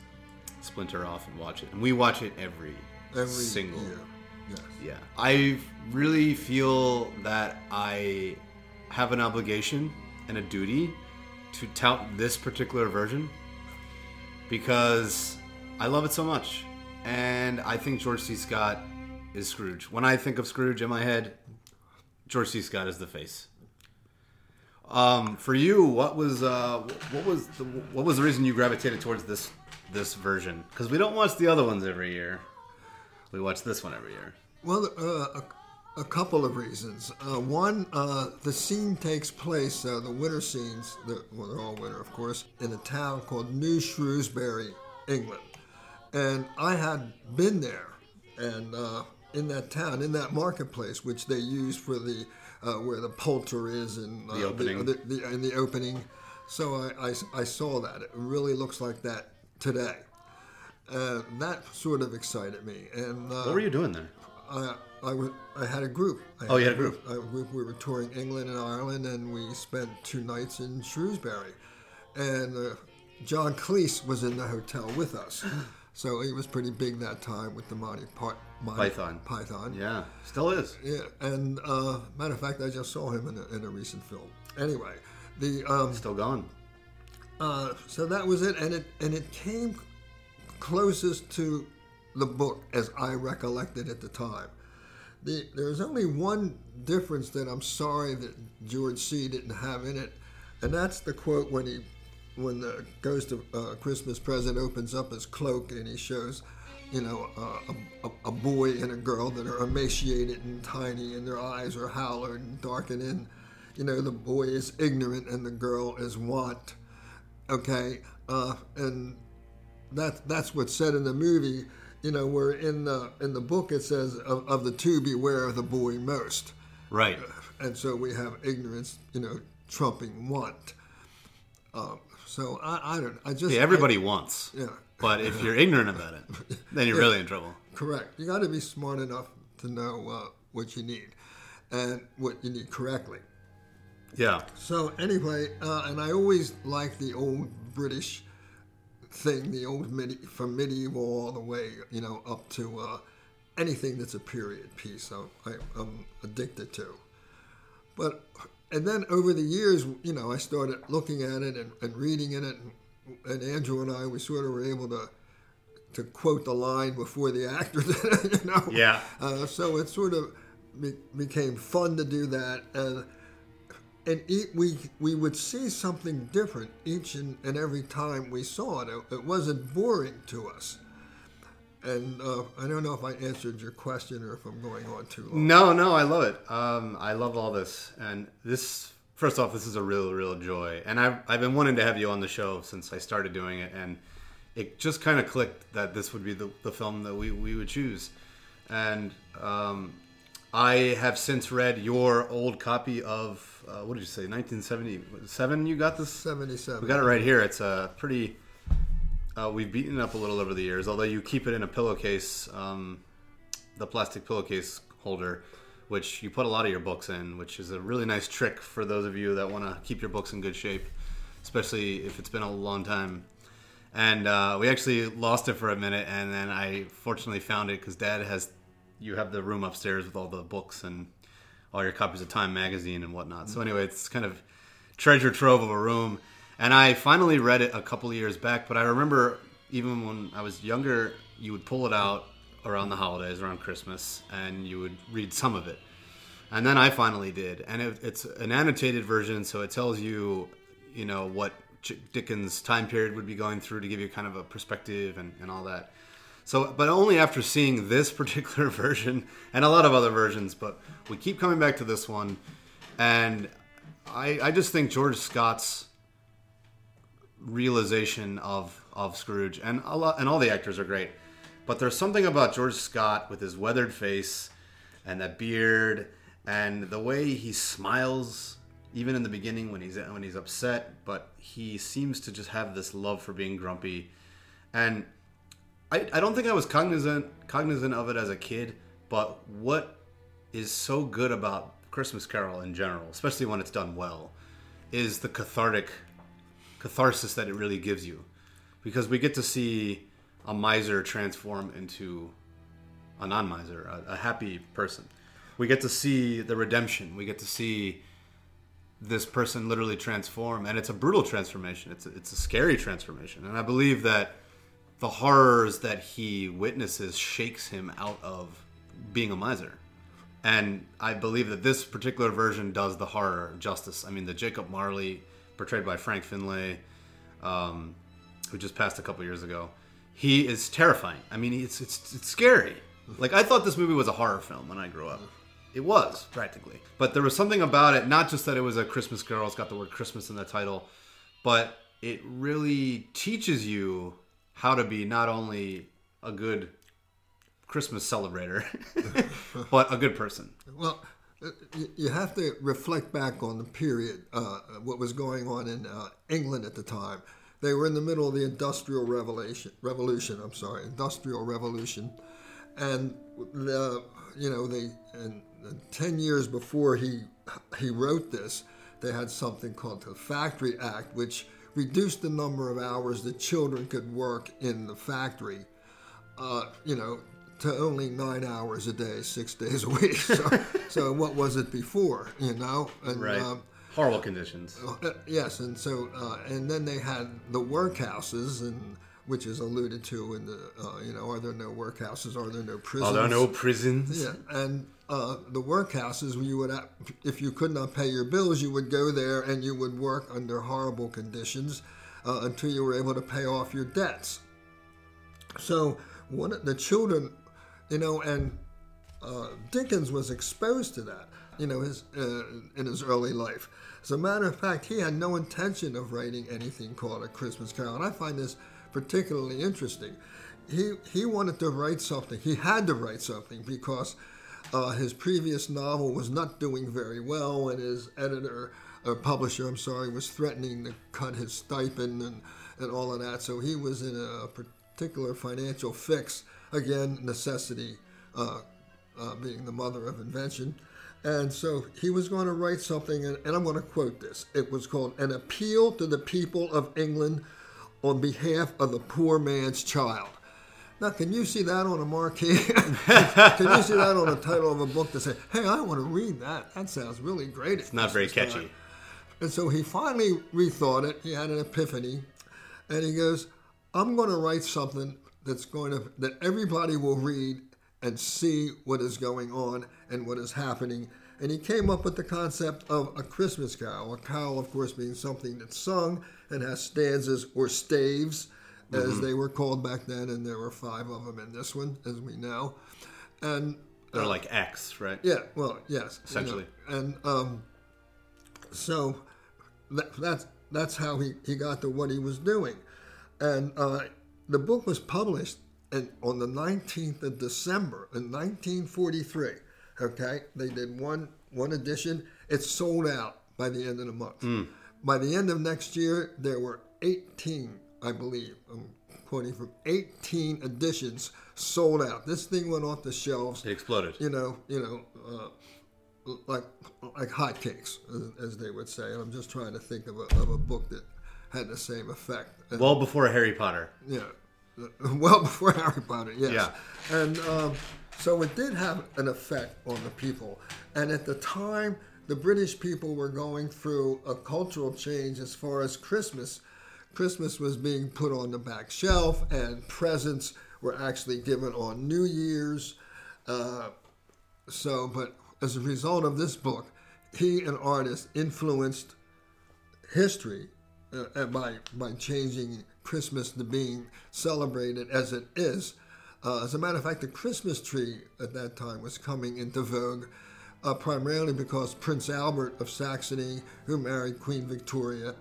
splinter off and watch it, and we watch it every, Every single year. Yes. yeah. I really feel that I have an obligation and a duty to tout this particular version because I love it so much. And I think George C. Scott is Scrooge. When I think of Scrooge in my head, George C. Scott is the face. Um, for you, what was uh, what was the, what was the reason you gravitated towards this this version? Because we don't watch the other ones every year. We watch this one every year. Well, uh, a, a couple of reasons. Uh, one, uh, the scene takes place, uh, the winter scenes, the, well, they're all winter, of course, in a town called New Shrewsbury, England. And I had been there, and uh, in that town, in that marketplace, which they use for the uh, where the poulter is and uh, The opening. the, the, in the opening. So I, I, I saw that. It really looks like that today. Uh, that sort of excited me. And uh, What were you doing there? I, I, was, I had a group. I Oh, you had a group. I group. We were touring England and Ireland, and we spent two nights in Shrewsbury. And uh, John Cleese was in the hotel with us. So he was pretty big that time with the Monty, Part, Monty Python. Python. Yeah, still is. Yeah, and uh, matter of fact, I just saw him in a, in a recent film. Anyway, the um, Still gone. Uh, so that was it, and it and it came closest to the book as I recollected at the time. The, there's only one difference that I'm sorry that George C. didn't have in it, and that's the quote when he, when the Ghost of uh, Christmas Present opens up his cloak and he shows, you know, uh, a, a, boy and a girl that are emaciated and tiny, and their eyes are hallowed and darkened in. You know, the boy is ignorant and the girl is want. Okay, uh, and that that's what's said in the movie. You know, where in the in the book it says of, of the two beware of the boy most, Right. and so we have ignorance, you know, trumping want. Um, so I, I don't. I just Yeah, everybody wants. Yeah, But if you're ignorant about it, then you're really in trouble. correct. You got to be smart enough to know uh, what you need and what you need correctly. Yeah. So anyway, uh, and I always liked the old British thing, the old medi- from medieval all the way, you know, up to uh, anything that's a period piece. So I, I'm addicted to. But and then over the years, you know, I started looking at it and, and reading in it, and, and Andrew and I, we sort of were able to to quote the line before the actor did it, you know. Yeah. Uh, so it sort of be, became fun to do that, and and we we would see something different each and, and every time we saw it. it. It wasn't boring to us. And uh, I don't know if I answered your question or if I'm going on too long. No, no, I love it. Um, I love all this, and this. First off, this is a real, real joy, and I've I've been wanting to have you on the show since I started doing it, and it just kind of clicked that this would be the, the film that we, we would choose, and um, I have since read your old copy of uh, what did you say, 1977? You got this? 77. We got it right here. It's a pretty. Uh, we've beaten it up a little over the years, although you keep it in a pillowcase, um, the plastic pillowcase holder, which you put a lot of your books in, which is a really nice trick for those of you that want to keep your books in good shape, especially if it's been a long time. And uh, we actually lost it for a minute, and then I fortunately found it because Dad has. You have the room upstairs with all the books and all your copies of Time magazine and whatnot. So anyway, it's kind of treasure trove of a room. And I finally read it a couple years back, but I remember even when I was younger, you would pull it out around the holidays, around Christmas, and you would read some of it. and then I finally did, and it, it's an annotated version, so it tells you, you know, what Dickens' time period would be going through to give you kind of a perspective and, and all that. So, but only after seeing this particular version and a lot of other versions, but we keep coming back to this one, and I, I just think George Scott's realization of of Scrooge and a lot, and all the actors are great, but there's something about George Scott with his weathered face and that beard and the way he smiles even in the beginning when he's when he's upset, but he seems to just have this love for being grumpy. And I, I don't think I was cognizant cognizant of it as a kid, but what is so good about Christmas Carol in general, especially when it's done well, is the cathartic catharsis that it really gives you. Because we get to see a miser transform into a non miser, a, a happy person. We get to see the redemption. We get to see this person literally transform, and it's a brutal transformation. It's a, it's a scary transformation, and I believe that the horrors that he witnesses shakes him out of being a miser. And I believe that this particular version does the horror justice. I mean, the Jacob Marley, portrayed by Frank Finlay, um, who just passed a couple years ago, he is terrifying. I mean, it's, it's it's scary. Like I thought this movie was a horror film when I grew up. It was practically, but there was something about it. Not just that it was a Christmas Carol; it's got the word Christmas in the title, but it really teaches you how to be not only a good Christmas celebrator, but a good person. Well, uh, you have to reflect back on the period, uh, what was going on in uh, England at the time. They were in the middle of the Industrial Revolution. Revolution, I'm sorry, Industrial Revolution, and the, you know they and ten years before he he wrote this, they had something called the Factory Act, which reduced the number of hours that children could work in the factory. Uh, you know, to only nine hours a day, six days a week. So, so what was it before? You know, and Right. um, Horrible conditions. uh, yes, and so uh, and then they had the workhouses, and which is alluded to in the uh, you know, are there no workhouses? Are there no prisons? Are there no prisons? Yeah, and uh, the workhouses, you would, if you could not pay your bills, you would go there and you would work under horrible conditions uh, until you were able to pay off your debts. So of the children, you know, and uh, Dickens was exposed to that, you know, his uh, in his early life. As a matter of fact, he had no intention of writing anything called a Christmas Carol, and I find this particularly interesting. He he wanted to write something. He had to write something because uh, his previous novel was not doing very well, and his editor or publisher, I'm sorry, was threatening to cut his stipend and, and all of that. So he was in a particular financial fix. Again, necessity uh, uh, being the mother of invention. And so he was going to write something, and, and I'm going to quote this. It was called An Appeal to the People of England on Behalf of the Poor Man's Child. Now, can you see that on a marquee? can you see that on the title of a book to say, hey, I want to read that? That sounds really great. It's Not very catchy. and so he finally rethought it. He had an epiphany, and he goes, "I'm going to write something that's going to that everybody will read and see what is going on and what is happening." And he came up with the concept of a Christmas carol. A carol, of course, being something that's sung and has stanzas or staves, as they were called back then, and there were five of them in this one, as we know. And They're like X, right? yeah, well, yes, you know, Essentially. and um, so that, that's that's how he, he got to what he was doing, and uh, the book was published in, on the 19th of December in 1943. Okay, they did one one edition. It sold out by the end of the month. By the end of next year, there were 18, I believe. I'm quoting from 18 editions sold out. This thing went off the shelves It exploded. you know, you know, uh, like like hotcakes, as, as they would say. And I'm just trying to think of a, of a book that had the same effect. And, Well before Harry Potter. yeah, well before Harry Potter, yes. Yeah. And um, so it did have an effect on the people. And at the time, the British people were going through a cultural change as far as Christmas. Christmas was being put on the back shelf, and presents were actually given on New Year's. Uh, so, but as a result of this book, he, an artist, influenced history uh, by by changing Christmas to being celebrated as it is. Uh, as a matter of fact, the Christmas tree at that time was coming into vogue, uh, primarily because Prince Albert of Saxony, who married Queen Victoria,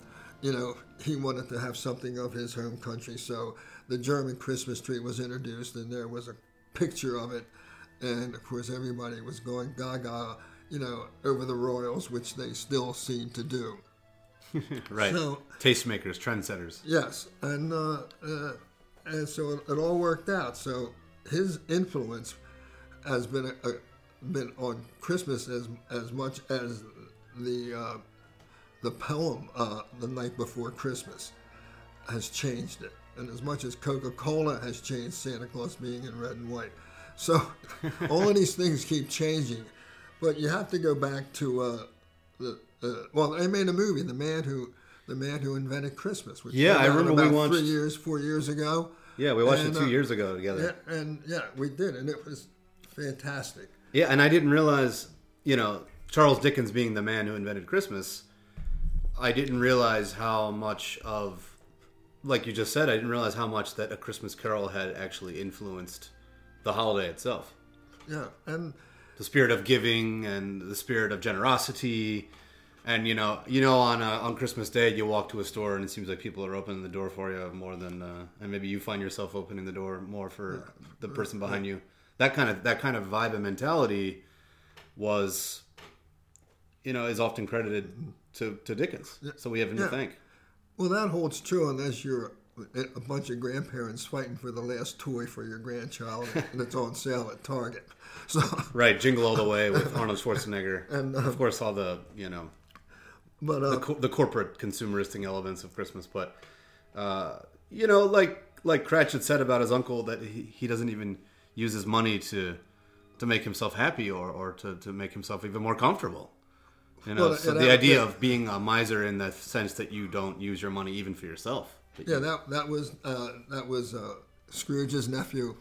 you know, he wanted to have something of his home country. So the German Christmas tree was introduced, and there was a picture of it, and of course everybody was going gaga, you know, over the royals, which they still seem to do. right. So- Tastemakers, trendsetters. Yes, and uh, uh, and so it, it all worked out. So his influence has been a, a, been on Christmas as as much as the uh, the poem uh, "The Night Before Christmas" has changed it, and as much as Coca Cola has changed Santa Claus being in red and white. So all of these things keep changing, but you have to go back to uh, the well. They made a movie, "The Man Who." The man who invented Christmas. Which Yeah, I remember we about three years, four years ago. Yeah, we watched And, it two uh, years ago together. Yeah, and yeah, we did, and it was fantastic. Yeah, and I didn't realize, you know, Charles Dickens being the man who invented Christmas, I didn't realize how much of, like you just said, I didn't realize how much that A Christmas Carol had actually influenced the holiday itself. Yeah, and The spirit of giving and the spirit of generosity. And you know, you know, on uh, on Christmas Day, you walk to a store and it seems like people are opening the door for you more than, uh, and maybe you find yourself opening the door more for the person behind you. That kind of that kind of vibe and mentality was, you know, is often credited to, to Dickens. So we have him Yeah. to thank. well, that holds true unless you're a bunch of grandparents fighting for the last toy for your grandchild, and it's on sale at Target. So, Right, Jingle All the Way with Arnold Schwarzenegger, And, uh, of course all the you know but uh, the, co- the corporate consumeristic elements of Christmas, but uh, you know, like like Cratchit said about his uncle, that he, he doesn't even use his money to to make himself happy or, or to, to make himself even more comfortable. You know, Well, so the idea of being a miser in the sense that you don't use your money even for yourself. That you- yeah, that that was uh, that was uh, Scrooge's nephew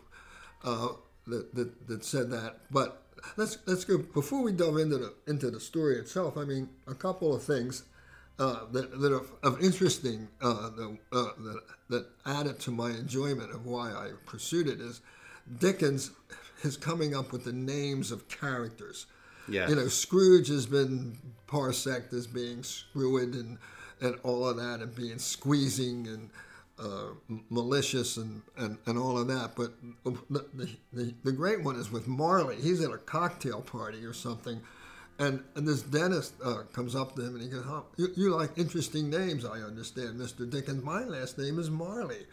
uh, that, that that said that. But let's let's go before we delve into the into the story itself. I mean, a couple of things uh, that that are of interesting uh, that, uh, that that added to my enjoyment of why I pursued it is Dickens is coming up with the names of characters. Yes. You know, Scrooge has been parsec as being screwed and and all of that, and being squeezing and uh, malicious and, and, and all of that. But the, the, the, the great one is with Marley. He's at a cocktail party or something, and, and this dentist uh, comes up to him and he goes, oh, you, you like interesting names, I understand, Mr. Dickens. My last name is Marley.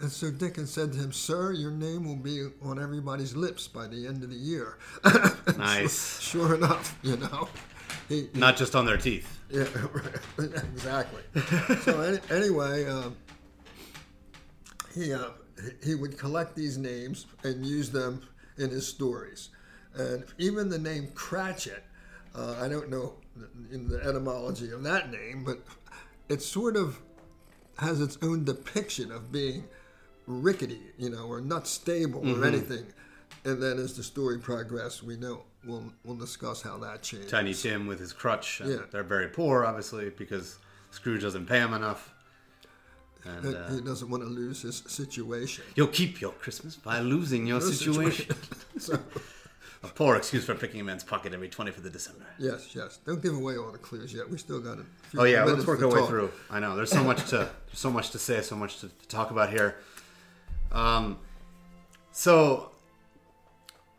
And so Dickens said to him, Sir, your name will be on everybody's lips by the end of the year. Nice. sure enough, you know. He, Not just on their teeth. yeah, right. exactly. so any, anyway, um, he uh, he- he would collect these names and use them in his stories, and even the name Cratchit. Uh, I don't know in the etymology of that name, but it sort of has its own depiction of being rickety, you know, or not stable or anything. And then as the story progresses, we know we'll we'll discuss how that changed. Tiny Tim with his crutch. and Yeah. They're very poor, obviously, because Scrooge doesn't pay him enough. And He- uh, he doesn't want to lose his situation. you'll keep your Christmas by losing your situation. so, A poor excuse for picking a man's pocket every 25th of December. yes, yes. Don't give away all the clues yet. We still got a few Oh yeah, let's work our way through. I know there's so much to so much to say, so much to, to talk about here. Um, so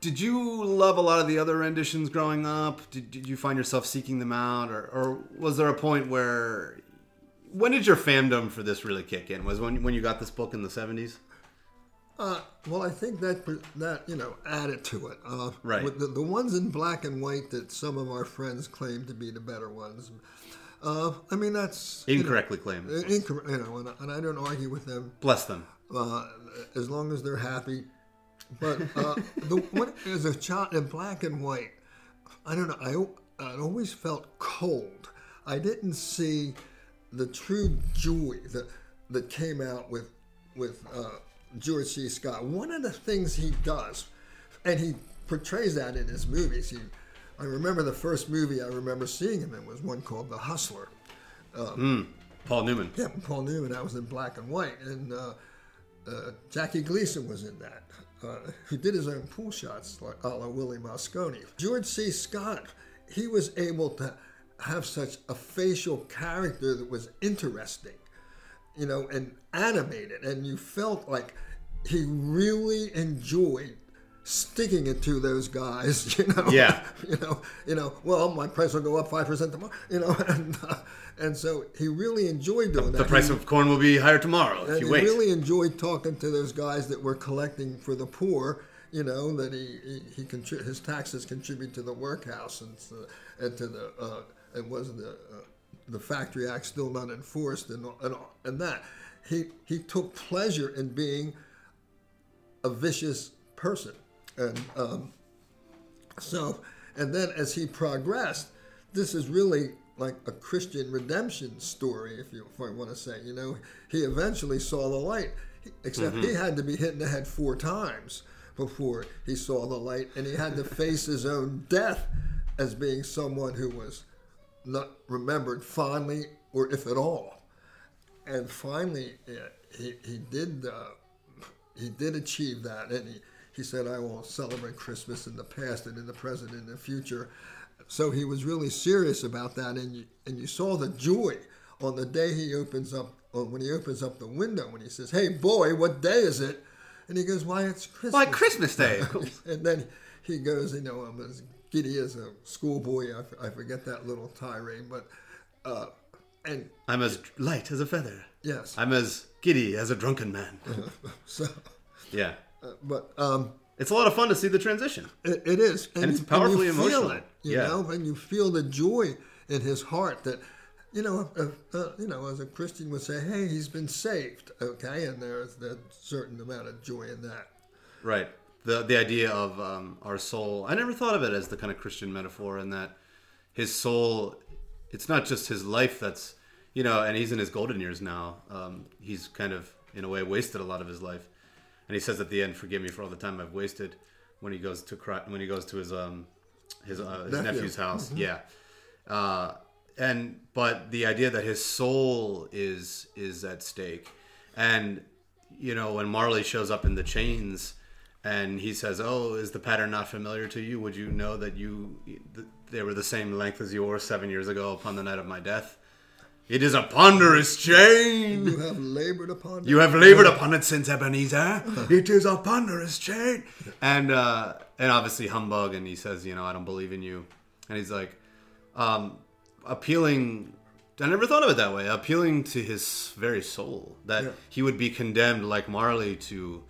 did you love a lot of the other renditions growing up? Did, did you find yourself seeking them out, or, or was there a point where when did your fandom for this really kick in? Was when when you got this book in the seventies? Uh, well, I think that that you know added to it. Uh, Right. The, the ones in black and white that some of our friends claim to be the better ones. Uh, I mean that's you know, Incorrectly claimed. uh, incorrect. You know, and, and I don't argue with them Bless them. Uh, as long as they're happy. But uh, the a child in black and white, I don't know. I I always felt cold. I didn't see the true joy that that came out with with uh, George C. Scott. One of the things he does, and he portrays that in his movies. He I remember the first movie I remember seeing him in was one called The Hustler. Paul Newman. Yeah, Paul Newman. That was in black and white, and uh, uh, Jackie Gleason was in that. Uh, he did his own pool shots, like a la Willie Mosconi. George C. Scott, he was able to have such a facial character that was interesting, you know, and animated, and you felt like he really enjoyed sticking it to those guys, you know. Yeah. you know, you know. Well, my price will go up five percent tomorrow, you know, and uh, and so he really enjoyed doing that. The price He- of corn will be higher tomorrow if you he wait. He really enjoyed talking to those guys that were collecting for the poor. You know that he he, he contri- his taxes contribute to the workhouse and to, and to the uh, it was the uh, the Factory Act still not enforced and and and that he he took pleasure in being a vicious person and um, so and then as he progressed, this is really like a Christian redemption story, if you if I want to say. You know, he eventually saw the light, except he had to be hit in the head four times before he saw the light, and he had to face his own death as being someone who was not remembered fondly or if at all. And finally, yeah, he he did uh, he did achieve that, and he. He said, "I will celebrate Christmas in the past and in the present and in the future." So he was really serious about that, and you and you saw the joy on the day he opens up uh, when he opens up the window when he says, "Hey boy, what day is it?" And he goes, "Why it's Christmas." Why Christmas Day? and then he goes, you know, I'm as giddy as a schoolboy. I, f- I forget that little tirade, but uh, and I'm as light as a feather. yes, I'm as giddy as a drunken man. so Yeah. Uh, but um, It's a lot of fun to see the transition. It, it is, And it's you- powerfully you feel emotional. It, you Yeah. know, and you feel the joy in his heart that, you know, uh, uh, you know, as a Christian would say, "Hey, he's been saved." Okay, and there's a certain amount of joy in that. Right. The the idea of um, our soul. I never thought of it as the kind of Christian metaphor in that his soul. It's not just his life that's you know, and he's in his golden years now. Um, he's kind of in a way wasted a lot of his life, and he says at the end, "Forgive me for all the time I've wasted." When he goes to cry, when he goes to his um his uh, his Nephew. nephew's house, yeah. Uh, and but the idea that his soul is is at stake, and you know when Marley shows up in the chains, and he says, "Oh, is the pattern not familiar to you? Would you know that you th- they were the same length as yours seven years ago upon the night of my death? It is a ponderous chain." You have labored upon. it. You have labored upon it since Ebenezer. It is a ponderous chain. And uh, and obviously humbug, and he says, you know, I don't believe in you. And he's like, um, appealing. I never thought of it that way. Appealing to his very soul, that Yeah. he would be condemned like Marley to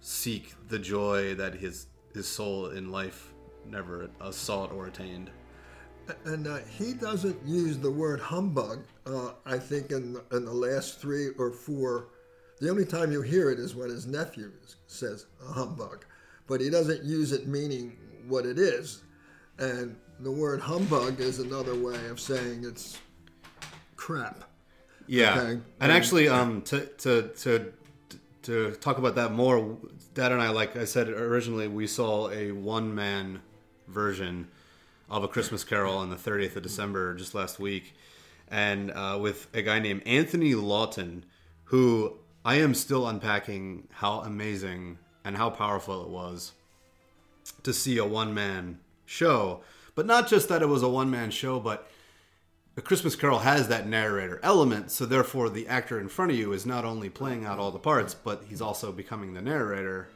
seek the joy that his his soul in life never sought or attained. And uh, he doesn't use the word humbug. Uh, I think in in the last three or four, the only time you hear it is when his nephew says a humbug, but he doesn't use it meaning what it is. And the word humbug is another way of saying it's crap. Yeah, Okay. and actually, um, to to to to talk about that more, Dad and I, like I said originally, we saw a one man version of a Christmas Carol on the 30th of December just last week, and uh, with a guy named Anthony Lawton, who I am still unpacking how amazing and how powerful it was to see a one man show, but not just that it was a one man show, but a Christmas Carol has that narrator element, so therefore the actor in front of you is not only playing out all the parts, but he's also becoming the narrator.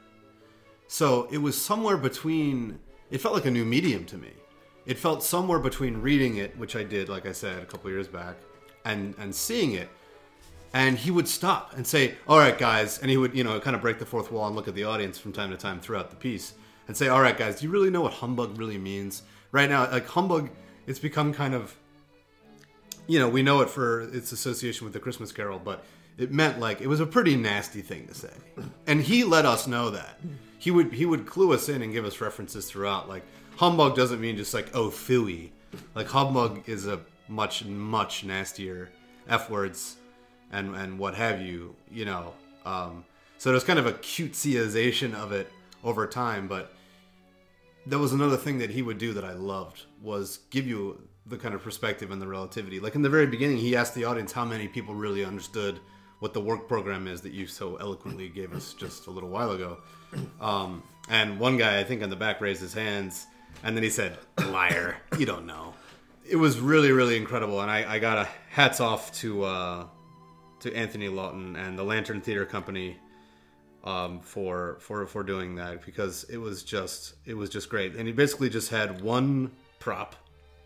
So it was somewhere between. It felt like a new medium to me. It felt somewhere between reading it, which I did, like I said, a couple years back, and and seeing it. And he would stop and say, "All right, guys," and he would, you know, kind of break the fourth wall and look at the audience from time to time throughout the piece and say, "All right, guys, do you really know what humbug really means?" Right now, like humbug, it's become kind of you know, we know it for its association with the Christmas Carol, but it meant like it was a pretty nasty thing to say. And he let us know that. He would he would clue us in and give us references throughout. Like humbug doesn't mean just like oh phooey. Like humbug is a much much nastier f words and and what have you. You know. Um, so there's kind of a cutesyization of it over time, but that was another thing that he would do that I loved was give you the kind of perspective and the relativity. Like in the very beginning, he asked the audience how many people really understood what the work program is that you so eloquently gave us just a little while ago. Um, and one guy, I think, on the back raised his hands, and then he said, "Liar, you don't know." It was really, really incredible, and I, I got a hats off to uh, to Anthony Lawton and the Lantern Theater Company um, for for for doing that because it was just it was just great. And he basically just had one prop.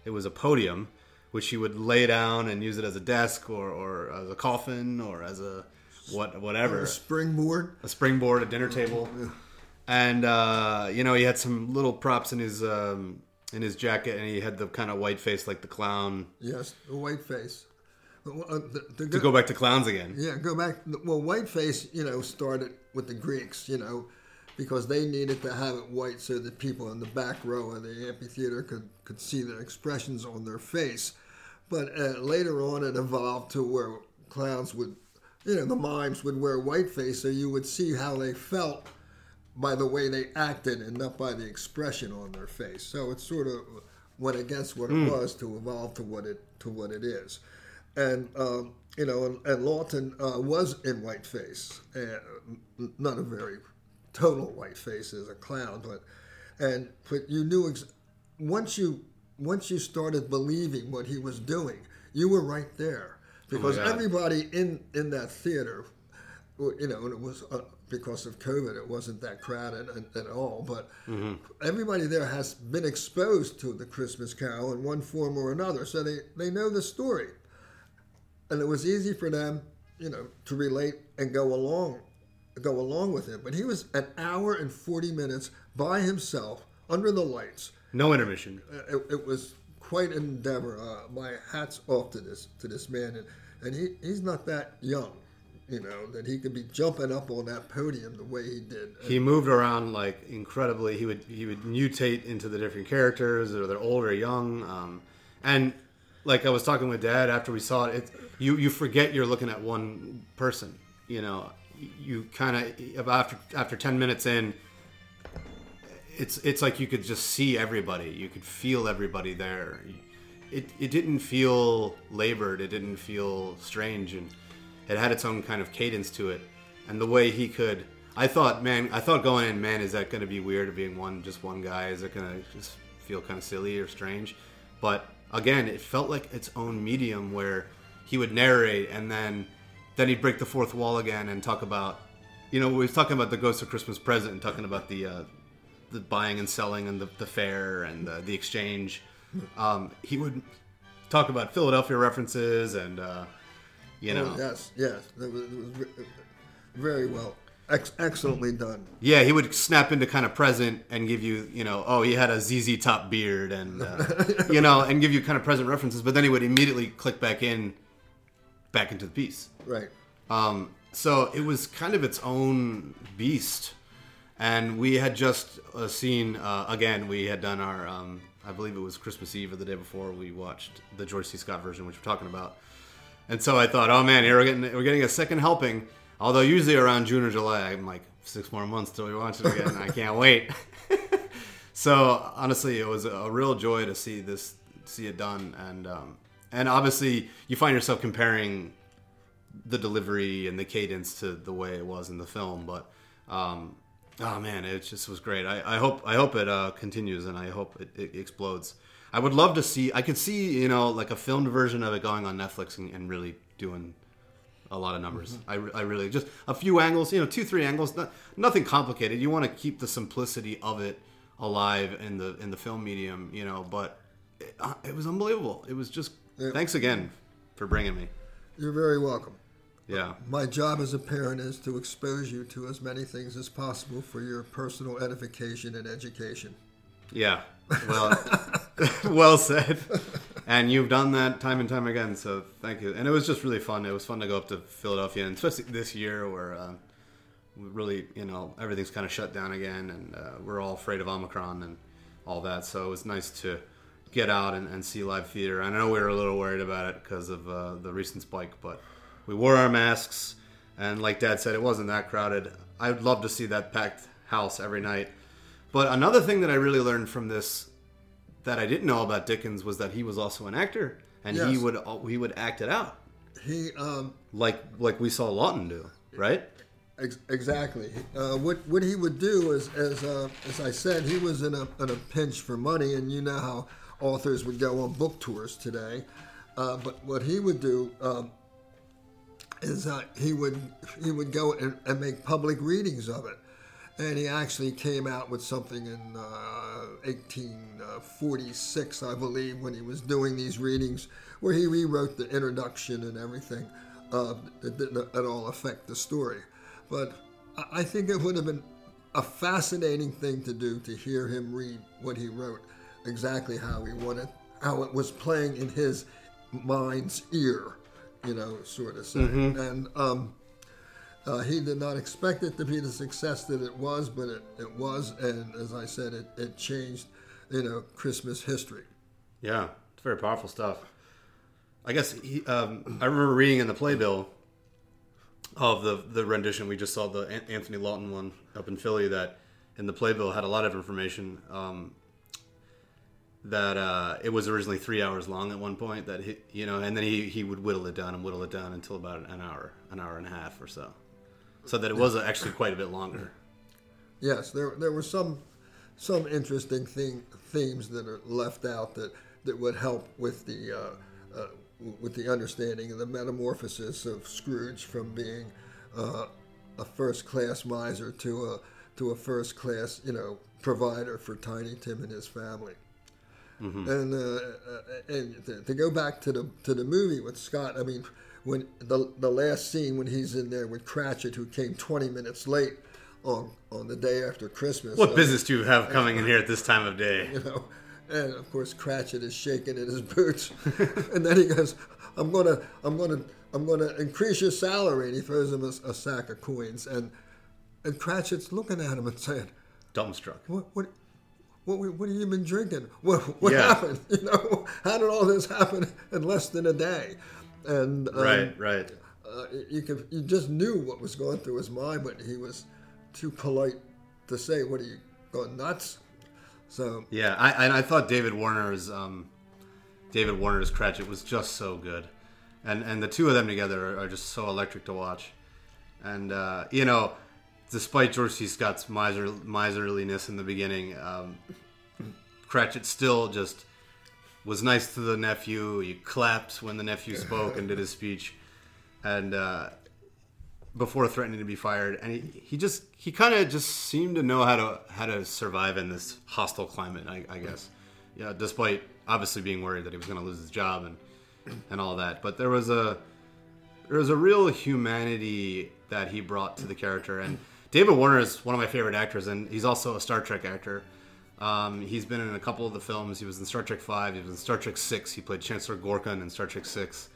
It was a podium, which he would lay down and use it as a desk or, or as a coffin or as a what whatever A springboard. a springboard, a dinner table, and uh, you know he had some little props in his um, in his jacket, and he had the kind of white face like the clown. Yes, a white face. Uh, the, the, To go back to clowns again. Yeah, go back. Well, whiteface, you know, started with the Greeks, you know, because they needed to have it white so that people in the back row of the amphitheater could, could see the expressions on their face. But uh, later on, it evolved to where clowns would, you know, the mimes would wear whiteface so you would see how they felt by the way they acted and not by the expression on their face. So it sort of went against what it was to evolve to what it to what it is and um, you know, and, and Lawton uh, was in whiteface, uh, not a very total whiteface as a clown, but and but you knew ex- once you once you started believing what he was doing, you were right there because God. everybody in in that theater, you know, and it was. Uh, because of COVID, it wasn't that crowded at, at all. But everybody there has been exposed to the Christmas Carol in one form or another, so they, they know the story and it was easy for them, you know, to relate and go along, go along with it. But he was an hour and forty minutes by himself under the lights. No intermission. Uh, It, it was quite an endeavor. Uh, my hats off to this to this man, and, and he, he's not that young, you know, that he could be jumping up on that podium the way he did. He moved around like incredibly. He would he would mutate into the different characters, or they're old or young. Um, and like I was talking with Dad after we saw it, it you you forget you're looking at one person. You know, you kind of after after ten minutes in, it's it's like you could just see everybody. You could feel everybody there. It it didn't feel labored. It didn't feel strange, and it had its own kind of cadence to it. And the way he could, I thought, man, I thought going in, man, is that going to be weird being one just one guy? Is it going to just feel kind of silly or strange? But again, it felt like its own medium where he would narrate and then then he'd break the fourth wall again and talk about, you know, we was talking about the Ghost of Christmas Present and talking about the uh, the buying and selling and the, the fair and the, the exchange. Um, he would talk about Philadelphia references and uh, you know, Oh, yes, yes, it was, it was very well, Ex- excellently done. yeah, he would snap into kind of present and give you, you know, oh, he had a ZZ Top beard and uh, you know, and give you kind of present references, but then he would immediately click back in, back into the piece. Right. Um, so it was kind of its own beast. And we had just uh, seen, uh, again, we had done our, um, I believe it was Christmas Eve or the day before, we watched the George C. Scott version, which we're talking about. And so I thought, oh man, here we're getting, we're getting a second helping. Although usually around June or July, I'm like, six more months till we watch it again. I can't wait. so honestly, it was a real joy to see this, see it done. And, um, and obviously you find yourself comparing the delivery and the cadence to the way it was in the film. But um, oh man, it just was great. I, I hope I hope it uh, continues and I hope it, it explodes. I would love to see. I could see you know like a filmed version of it going on Netflix and, and really doing a lot of numbers. I, re- I really just a few angles, you know, two three angles, not, nothing complicated. You want to keep the simplicity of it alive in the in the film medium, you know. But it, uh, it was unbelievable. It was just. Thanks again for bringing me. You're very welcome. Yeah. My job as a parent is to expose you to as many things as possible for your personal edification and education. Yeah. Well, well said. And you've done that time and time again, so thank you. And it was just really fun. It was fun to go up to Philadelphia, and especially this year where uh, really, you know, everything's kind of shut down again, and uh, we're all afraid of Omicron and all that. So it was nice to get out and, and see live theater. I know we were a little worried about it because of uh, the recent spike, but we wore our masks, and like Dad said, it wasn't that crowded. I'd love to see that packed house every night But another thing that I really learned from this that I didn't know about Dickens was that he was also an actor, and he would he would act it out He um, like like we saw Lawton do, right? Ex- exactly. Uh, what what he would do is, as uh, as I said, he was in a in a pinch for money, and you know how authors would go on book tours today. Uh, but what he would do um, is uh, he would he would go and, and make public readings of it, and he actually came out with something in uh, 1846, I believe, when he was doing these readings, where he rewrote the introduction and everything. Uh, that didn't at all affect the story, but I- think it would have been a fascinating thing to do to hear him read what he wrote, exactly how he wanted, how it was playing in his mind's ear, you know, sort of say. And um, uh, he did not expect it to be the success that it was, but it, it was, and as I said, it, it changed, you know, Christmas history. Yeah, it's very powerful stuff. I guess he, um, I remember reading in the playbill of the the rendition we just saw the Anthony Lawton one up in Philly that in the playbill had a lot of information um, that uh, it was originally three hours long at one point that he, you know and then he, he would whittle it down and whittle it down until about an hour an hour and a half or so so that it was actually quite a bit longer Yes, there there were some some interesting thing, themes that are left out that, that would help with the uh, uh, with the understanding of the metamorphosis of Scrooge from being uh, a first class miser to a to a first class you know provider for Tiny Tim and his family. And uh, uh, and to, to go back to the to the movie with Scott, I mean, when the the last scene when he's in there with Cratchit, who came 20 minutes late on on the day after Christmas. what uh, business do you have coming in here at this time of day You know, and of course Cratchit is shaking in his boots, and then he goes, "I'm gonna, I'm gonna, I'm gonna increase your salary." And he throws him a, a sack of coins, and and Cratchit's looking at him and saying, dumbstruck what what what what have you been drinking? What what Yeah. happened? You know, how did all this happen in less than a day? And um, right right uh, you could you just knew what was going through his mind, but he was too polite to say, "What are you going nuts?" So Yeah, I and I thought David Warner's um, David Warner's Cratchit was just so good, and and the two of them together are, are just so electric to watch, and uh, you know, despite George C. Scott's miser miserliness in the beginning, um, Cratchit still just was nice to the nephew. He clapped when the nephew spoke and did his speech, and uh, before threatening to be fired, and he, he just he kind of just seemed to know how to how to survive in this hostile climate. I, I guess, yeah. Despite obviously being worried that he was going to lose his job and and all that, but there was a there was a real humanity that he brought to the character. And David Warner is one of my favorite actors, and he's also a Star Trek actor. Um, he's been in a couple of the films. He was in Star Trek Five. He was in Star Trek Six. He played Chancellor Gorkon in Star Trek Six.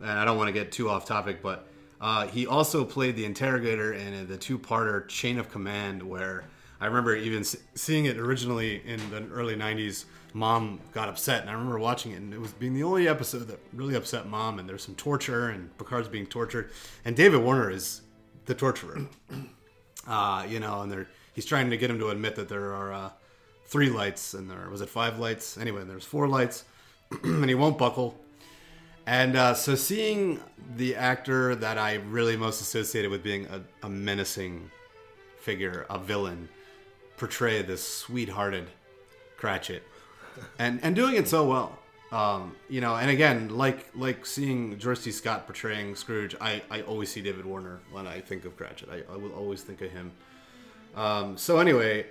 And I don't want to get too off topic, but uh, he also played the interrogator in the two-parter Chain of Command, where I remember even seeing it originally in the early '90s. Mom got upset, and I remember watching it, and it was being the only episode that really upset Mom. And there's some torture, and Picard's being tortured, and David Warner is the torturer. Uh, you know, and he's trying to get him to admit that there are uh, three lights, and there was it five lights? Anyway, there's four lights, and he won't buckle. And uh, so, seeing the actor that I really most associated with being a, a menacing figure, a villain, portray this sweethearted Cratchit, and and doing it so well. Um, you know, and again, like like seeing George C. Scott portraying Scrooge, I, I always see David Warner when I think of Cratchit. I, I will always think of him. Um, so anyway,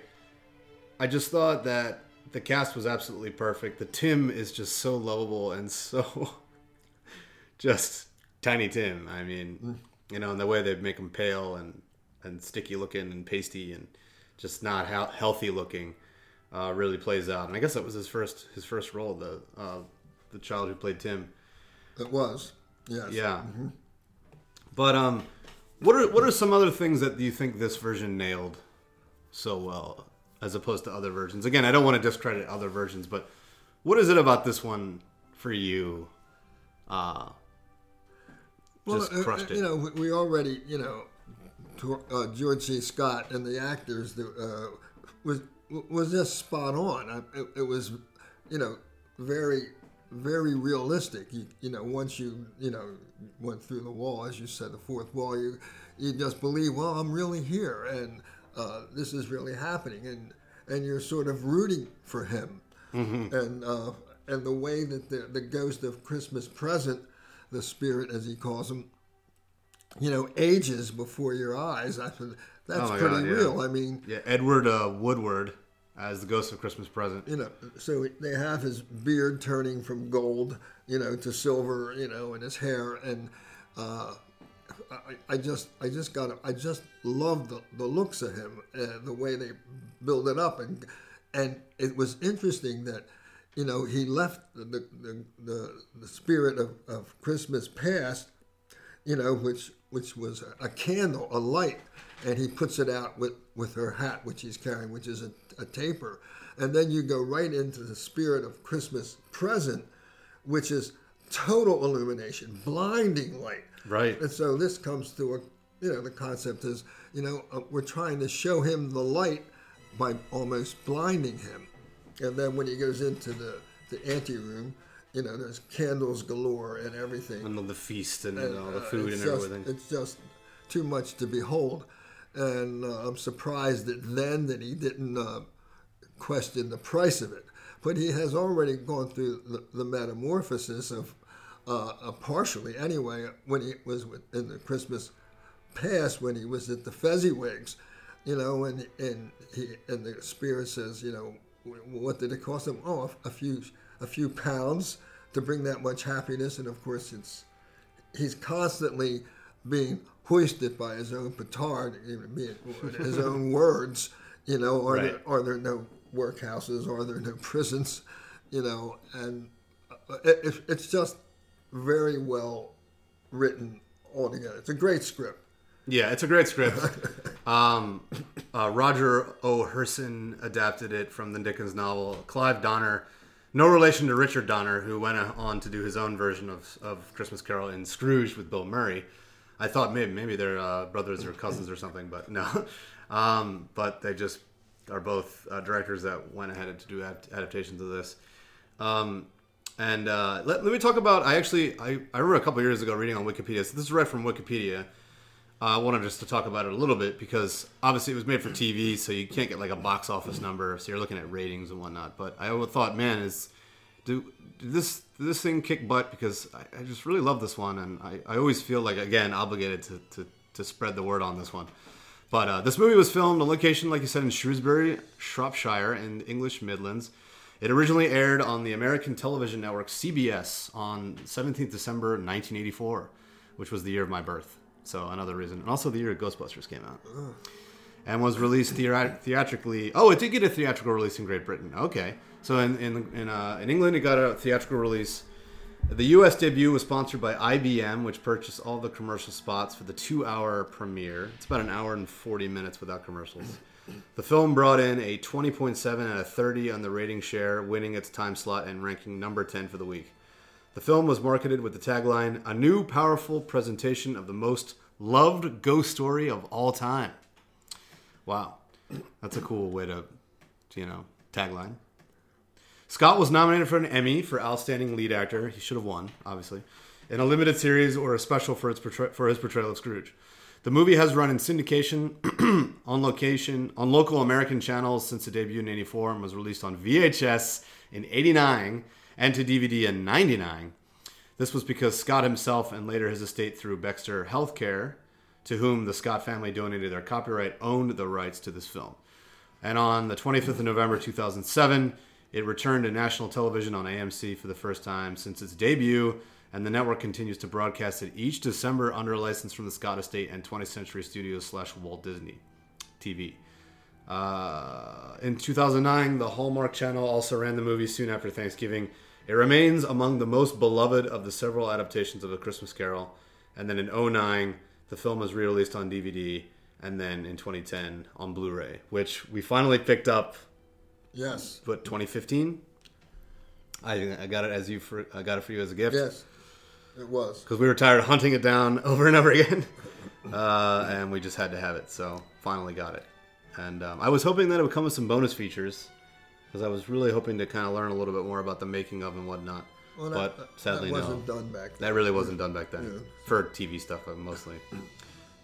I just thought that the cast was absolutely perfect. The Tim is just so lovable and so just Tiny Tim. I mean, you know, and the way they make him pale and and sticky looking and pasty and just not hea- healthy looking uh, really plays out. And I guess that was his first his first role, the uh, the child who played Tim. it was, yes. Yeah. But um, what are what are some other things that you think this version nailed so well as opposed to other versions? Again, I don't want to discredit other versions, but what is it about this one for you? Uh, just uh, crushed uh, it. You know, we, already, you know, uh, George C. Scott and the actors that, uh, was was just spot on. I, it, it was, you know, very very realistic. You, you know, once you you know went through the wall, as you said, the fourth wall, you you just believe, well, I'm really here, and uh, this is really happening, and and you're sort of rooting for him, and uh, and the way that the the ghost of Christmas present, the spirit as he calls him, you know, ages before your eyes. I that's Oh pretty God, yeah. real. I mean, Yeah, Edward uh, Woodward as the Ghost of Christmas Present. you know, so they have his beard turning from gold, you know, to silver, you know, and his hair, and uh, I, I just, I just got, I just love the, the looks of him, uh, the way they build it up, and and it was interesting that, you know, he left the the, the, the spirit of, of Christmas past, you know, which which was a candle, a light, and he puts it out with, with her hat, which he's carrying, which is a, a taper. And then you go right into the spirit of Christmas present, which is total illumination, blinding light. Right. And so this comes to a, you know, the concept is, you know, uh, we're trying to show him the light by almost blinding him. And then when he goes into the, the anteroom, you know, there's candles galore and everything. And the feast and, And, all the uh, food it's and just, everything. It's just too much to behold, and uh, I'm surprised that then that he didn't uh, question the price of it. But he has already gone through the, the metamorphosis of, uh, uh, partially anyway, when he was with, in the Christmas past, when he was at the Fezziwigs, you know, and and he and the spirit says, you know, what did it cost him? Oh, a, few a few pounds to bring that much happiness, and of course it's he's constantly being hoisted by his own petard, even his own words. You know, are Right. there are there no workhouses? Are there no prisons? You know, and uh, it, it- it's just very well written altogether. It's a great script. Yeah, it's a great script. um, uh, Roger O. Hirson adapted it from the Dickens novel. Clive Donner, no relation to Richard Donner, who went on to do his own version of, of Christmas Carol in Scrooge with Bill Murray. I thought maybe maybe they're uh, brothers or cousins or something, but no. Um, but they just are both uh, directors that went ahead to do ad- adaptations of this. Um, and uh, let, let me talk about. I actually I, I remember a couple years ago reading on Wikipedia. So this is right from Wikipedia. Uh, I wanted just to talk about it a little bit because obviously it was made for TV, so you can't get like a box office number. So you're looking at ratings and whatnot. But I thought, man, is do, do this this thing kick butt? Because I, I just really love this one, and I, I always feel like again obligated to, to, to spread the word on this one. But uh, this movie was filmed on location, like you said, in Shrewsbury, Shropshire, in English Midlands. It originally aired on the American television network CBS on 17th December 1984, which was the year of my birth. So another reason, and also the year Ghostbusters came out, and was released theat- theatrically. Oh, it did get a theatrical release in Great Britain. Okay, so in in in, uh, in England, it got a theatrical release. The U.S. debut was sponsored by IBM, which purchased all the commercial spots for the two-hour premiere. It's about an hour and 40 minutes without commercials. The film brought in a 20.7 out of 30 on the rating share, winning its time slot and ranking number 10 for the week. The film was marketed with the tagline, A new powerful presentation of the most loved ghost story of all time. Wow. That's a cool way to, you know, tagline. Scott was nominated for an Emmy for Outstanding Lead Actor. He should have won, obviously, in a limited series or a special for its portray- for his portrayal of Scrooge. The movie has run in syndication, on location, on local American channels since the debut in '84 and was released on VHS in '89 and to DVD in '99. This was because Scott himself and later his estate through Baxter Healthcare, to whom the Scott family donated their copyright, owned the rights to this film. And on the 25th of November 2007, it returned to national television on AMC for the first time since its debut, and the network continues to broadcast it each December under a license from the Scott Estate and 20th Century Studios slash Walt Disney TV. Uh, in 2009, the Hallmark Channel also ran the movie soon after Thanksgiving. It remains among the most beloved of the several adaptations of A Christmas Carol. And then in 09, the film was re-released on DVD, and then in 2010 on Blu-ray, which we finally picked up. Yes. What 2015? I I got it as you for I got it for you as a gift Yes. It was. because we were tired of hunting it down over and over again, uh, and we just had to have it. So finally got it, and um, I was hoping that it would come with some bonus features because I was really hoping to kind of learn a little bit more about the making of and whatnot. Well, but that, sadly, that wasn't no. done back then. That really wasn't done back then Yeah. for TV stuff uh, mostly.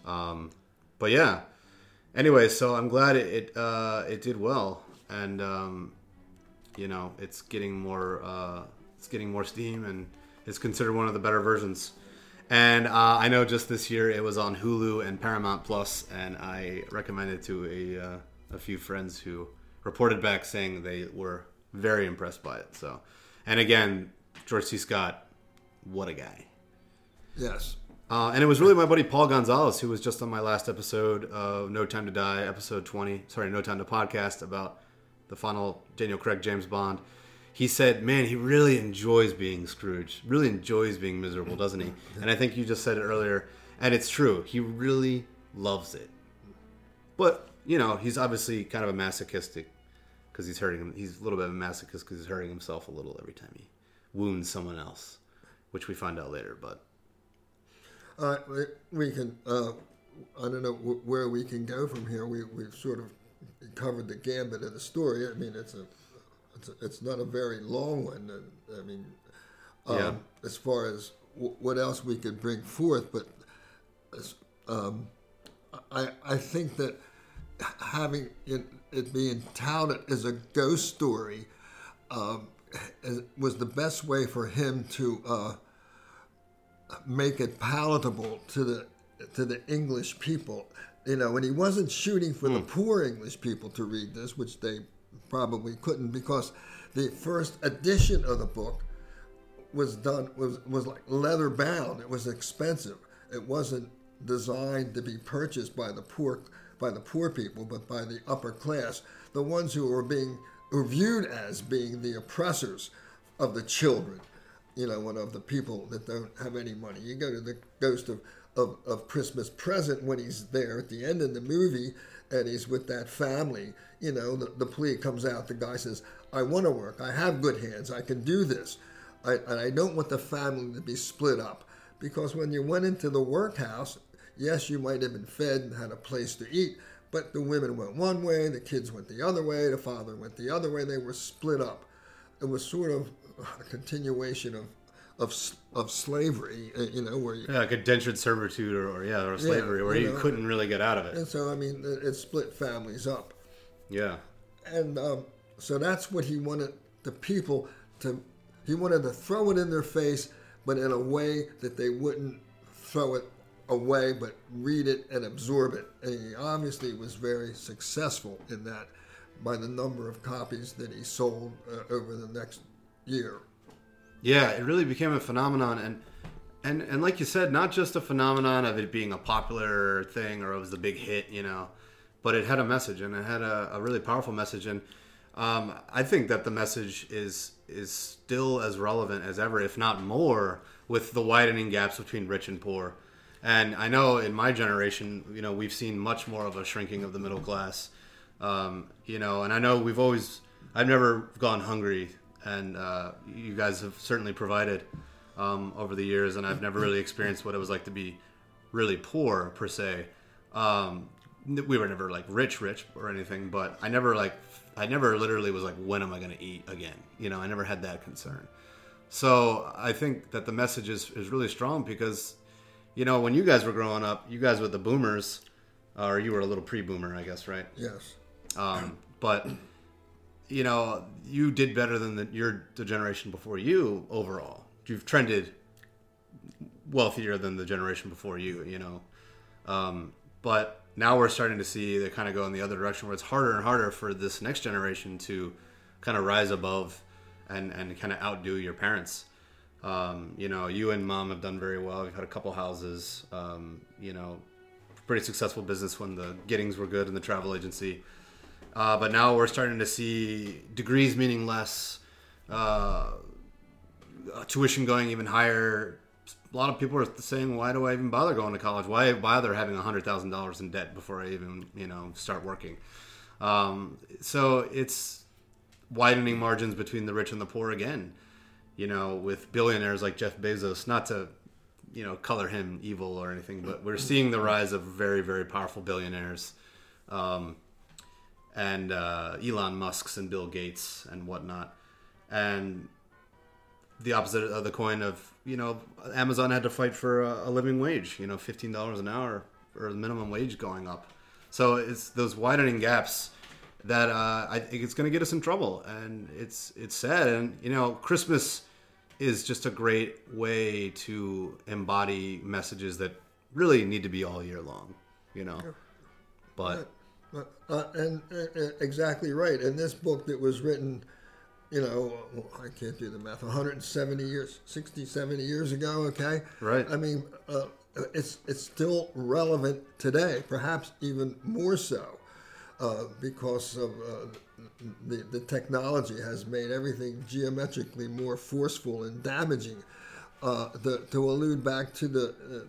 Um, but yeah. Anyway, so I'm glad it it, uh, it did well, and um, you know it's getting more uh, it's getting more steam, and it's considered one of the better versions. And uh, I know just this year it was on Hulu and Paramount Plus, and I recommended to a uh, a few friends who reported back saying they were very impressed by it. So, and again, George C. Scott, what a guy. Yes. Uh, and it was really my buddy Paul Gonzalez who was just on my last episode of No Time to Die, episode 20. Sorry, No Time to Podcast about the final Daniel Craig James Bond. He said, man, he really enjoys being Scrooge, really enjoys being miserable, doesn't he? And I think you just said it earlier. And it's true. He really loves it. But, you know, he's obviously kind of a masochistic because he's hurting him. He's a little bit of a masochist because he's hurting himself a little every time he wounds someone else, which we find out later. But Uh, we, can. Uh, I don't know where we can go from here. We we've sort of covered the gambit of the story. I mean, it's a it's, it's not a very long one. I mean, um, Yeah. as far as w- what else we could bring forth, but um, I I think that having it, it being touted as a ghost story um, was the best way for him to. Uh, make it palatable to the to the English people. You know, and he wasn't shooting for the poor English people to read this, which they probably couldn't because the first edition of the book was done was was like leather bound. It was expensive. It wasn't designed to be purchased by the poor by the poor people, but by the upper class, the ones who were being were viewed as being the oppressors of the children, you know, and of the people that don't have any money. You go to the Ghost of, of, of Christmas Present when he's there at the end of the movie and he's with that family. You know, the, the plea comes out. The guy says, I want to work. I have good hands. I can do this. I, and I don't want the family to be split up. Because when you went into the workhouse, yes, you might have been fed and had a place to eat, but the women went one way, the kids went the other way, the father went the other way. They were split up. It was sort of a continuation of of, of slavery, uh, you know, where you, yeah, like indentured servitude or, or yeah, or slavery, where you you know. couldn't really get out of it. and so I mean, it, it split families up. Yeah, and um, so that's what he wanted the people to he wanted to throw it in their face but in a way that they wouldn't throw it away but read it and absorb it and he obviously was very successful in that by the number of copies that he sold uh, over the next year yeah, it really became a phenomenon, and and and like you said, not just a phenomenon of it being a popular thing or it was the big hit, you know, but it had a message and it had a, a really powerful message, and um, I think that the message is is still as relevant as ever, if not more, with the widening gaps between rich and poor. And I know in my generation, you know, we've seen much more of a shrinking of the middle class. Um, you know, and I know we've always, I've never gone hungry, and uh, you guys have certainly provided um, over the years, and I've never really experienced what it was like to be really poor per se. Um, we were never like rich, rich or anything, but I never like, I never literally was like, when am I going to eat again? You know, I never had that concern. So I think that the message is, is really strong because, you know, when you guys were growing up, you guys were the boomers, or you were a little pre-boomer, I guess, right? yes Um, but you know, you did better than the, your the generation before you overall. You've trended wealthier than the generation before you. You know, um, but now we're starting to see they kind of go in the other direction where it's harder and harder for this next generation to kind of rise above and and kind of outdo your parents. Um, you know, you and mom have done very well. You've had a couple houses. Um, you know, pretty successful business when the gettings were good in the travel agency. Uh, but now we're starting to see degrees meaning less, uh, tuition going even higher. A lot of people are saying, "Why do I even bother going to college? Why bother having hundred thousand dollars in debt before I even, you know, start working?" Um, so it's widening margins between the rich and the poor again. You know, with billionaires like Jeff Bezos, not to, you know, color him evil or anything, but we're seeing the rise of very, very powerful billionaires. Um, and uh, Elon Musk's and Bill Gates and whatnot, and the opposite of the coin of you know Amazon had to fight for a, a living wage, you know, fifteen dollars an hour or the minimum wage going up. So it's those widening gaps that uh, I think it's going to get us in trouble, and it's it's sad. And you know, Christmas is just a great way to embody messages that really need to be all year long. You know, but Uh, uh, and uh, uh, exactly right. And this book that was written, you know, I can't do the math, 170 years, 60, 70 years ago, okay? Right. I mean, uh, it's, it's still relevant today, perhaps even more so, uh, because of uh, the, the technology has made everything geometrically more forceful and damaging. Uh, the, to allude back to the uh,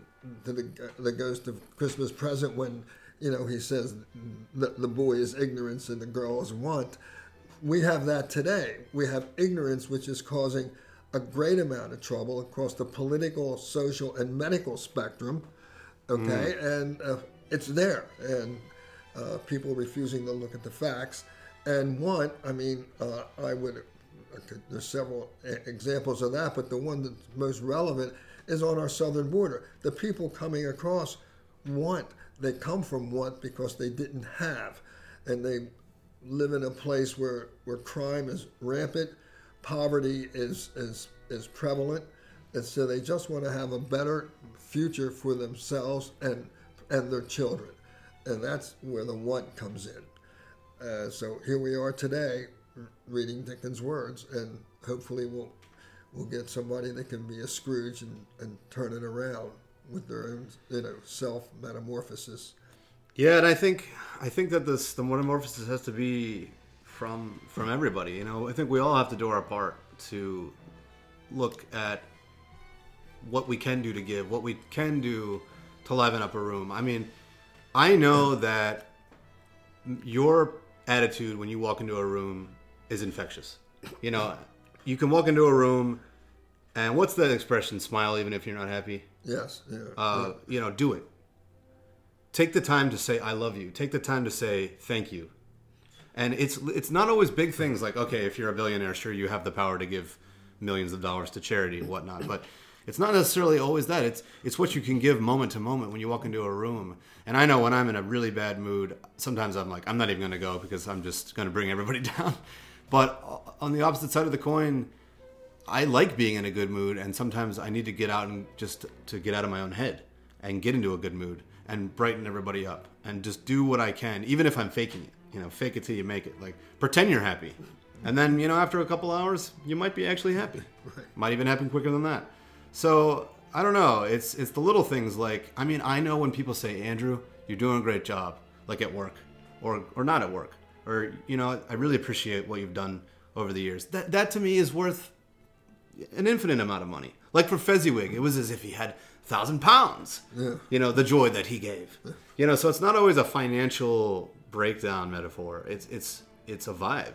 to the the ghost of Christmas present when you know he says the, the boy is ignorance and the girl is want. We have that today. We have ignorance, which is causing a great amount of trouble across the political, social, and medical spectrum. Okay, and uh, it's there, and uh, people refusing to look at the facts. And one, I mean, uh, I would. Okay, there's several examples of that, but the one that's most relevant is on our southern border. The people coming across want. They come from want because they didn't have, and they live in a place where, where crime is rampant, poverty is, is, is prevalent, and so they just want to have a better future for themselves and, and their children. And that's where the want comes in. Uh, so here we are today reading Dickens' words, and hopefully we'll, we'll get somebody that can be a Scrooge and, and turn it around with their own you know, self metamorphosis. Yeah, and I think I think that this the metamorphosis has to be from from everybody. You know, I think we all have to do our part to look at what we can do to give, what we can do to liven up a room. I mean, I know that your attitude when you walk into a room is infectious. You know, you can walk into a room and what's that expression? Smile even if you're not happy. Yes, yeah. Uh, you know, do it. Take the time to say I love you. Take the time to say thank you. And it's it's not always big things like okay, if you're a billionaire, sure you have the power to give millions of dollars to charity and whatnot, but it's not necessarily always that. It's it's what you can give moment to moment when you walk into a room. And I know when I'm in a really bad mood, sometimes I'm like I'm not even going to go because I'm just going to bring everybody down. But on the opposite side of the coin, I like being in a good mood, and sometimes I need to get out and just to get out of my own head and get into a good mood and brighten everybody up and just do what I can, even if I'm faking it. You know, fake it till you make it. Like pretend you're happy, and then you know after a couple hours you might be actually happy. Might even happen quicker than that. So I don't know. It's it's the little things like I mean I know when people say Andrew, you're doing a great job, like at work, or or not at work, or you know I really appreciate what you've done over the years. That that to me is worth an infinite amount of money. Like for Fezziwig, it was as if he had thousand pounds. Yeah. You know, the joy that he gave. You know, so it's not always a financial breakdown metaphor. It's it's it's a vibe.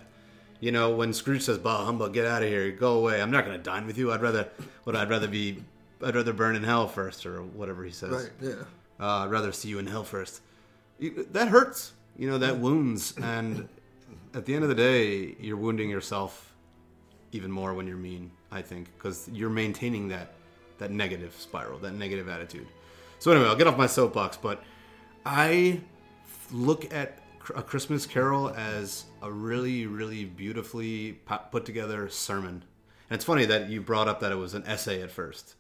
You know, when Scrooge says, "Bah humbug, get out of here, go away. I'm not going to dine with you. I'd rather, what I'd rather be, I'd rather burn in hell first, or whatever he says. Right, yeah. Uh, I'd rather see you in hell first. That hurts. You know, that wounds. And at the end of the day, you're wounding yourself even more when you're mean, I think, because you're maintaining that, that negative spiral, that negative attitude. So, anyway, I'll get off my soapbox, but I look at A Christmas Carol as a really, really beautifully put together sermon. And it's funny that you brought up that it was an essay at first.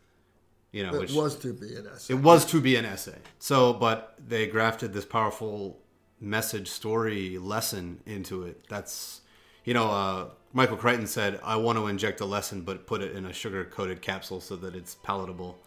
You know, It which was to be an essay. it was to be an essay. So, but they grafted this powerful message, story, lesson into it. That's, you know, uh, Michael Crichton said, "I want to inject a lesson, but put it in a sugar-coated capsule so that it's palatable."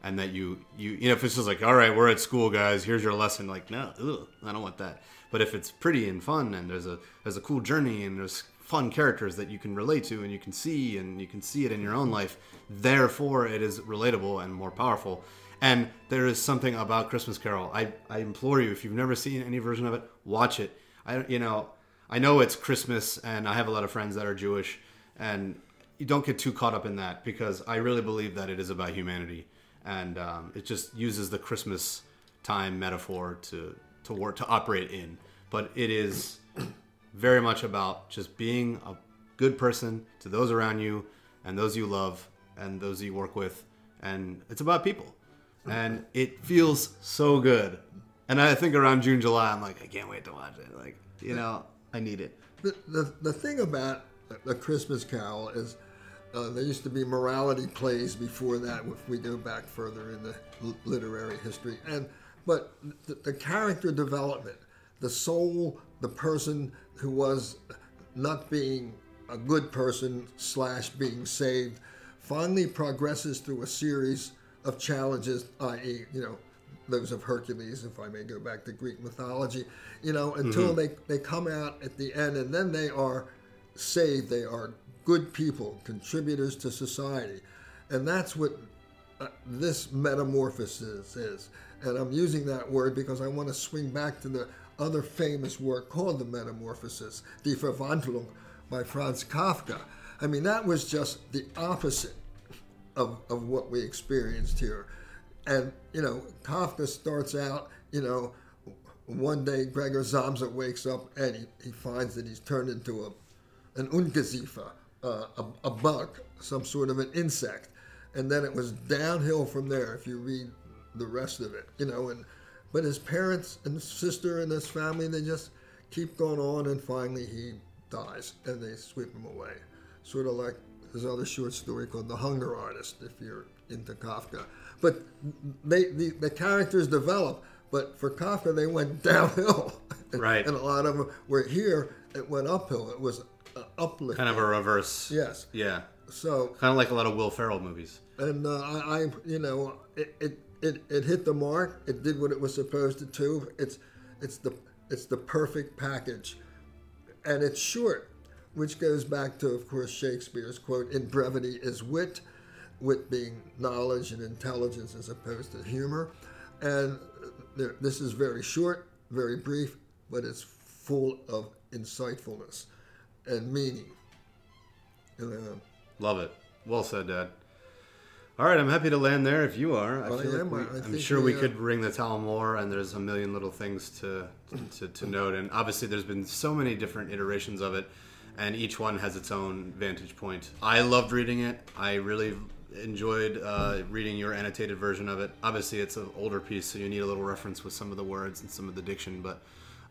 And that you, you, you know, if it's just like, all right, we're at school, guys. Here's your lesson. Like, no, ugh, I don't want that. But if it's pretty and fun, and there's a there's a cool journey, and there's fun characters that you can relate to, and you can see, and you can see it in your own life. Therefore, it is relatable and more powerful. And there is something about Christmas Carol. I, I implore you, if you've never seen any version of it, watch it. I you know I know it's Christmas, and I have a lot of friends that are Jewish, and you don't get too caught up in that because I really believe that it is about humanity, and um, it just uses the Christmas time metaphor to to work to operate in. But it is very much about just being a good person to those around you and those you love and those you work with. And it's about people. And it feels so good. And I think around June, July, I'm like, I can't wait to watch it. Like, you know, I need it. The, the, the thing about the Christmas Carol is uh, there used to be morality plays before that, if we go back further in the literary history. And but the, the character development, the soul, the person who was not being a good person slash being saved, finally progresses through a series of challenges, i.e., you know, those of Hercules, if I may go back to Greek mythology, you know, until they, they come out at the end and then they are saved. They are good people, contributors to society. And that's what uh, this metamorphosis is. And I'm using that word because I want to swing back to the other famous work called The Metamorphosis, Die Verwandlung by Franz Kafka. I mean, that was just the opposite of, of what we experienced here. And, you know, Kafka starts out, you know, one day Gregor Samsa wakes up and he, he finds that he's turned into a, an Ungeziefer, uh, a, a bug, some sort of an insect. And then it was downhill from there if you read the rest of it, you know. And But his parents and his sister and his family, they just keep going on and finally he dies and they sweep him away. Sort of like his other short story called The Hunger Artist, if you're into Kafka. But they the, the characters develop, but for Kafka they went downhill. Right. and a lot of them were here. It went uphill. It was uh, uplift. Kind of a reverse. yes. Yeah. So Kind of like a lot of Will Ferrell movies. and uh, I, I, you know, it, it, it, it hit the mark. It did what it was supposed to do. It's, it's the, it's the perfect package, and it's short, which goes back to, of course, Shakespeare's quote: "In brevity is wit, wit being knowledge and intelligence as opposed to humor." And this is very short, very brief, but it's full of insightfulness and meaning. Uh, Love it. Well said, Dad. All right, I'm happy to land there if you are. I I feel am. like we, I'm sure we, we uh, could wring the towel more, and there's a million little things to, to to note. And obviously, there's been so many different iterations of it, and each one has its own vantage point. I loved reading it. I really enjoyed uh, reading your annotated version of it. Obviously, it's an older piece, so you need a little reference with some of the words and some of the diction. But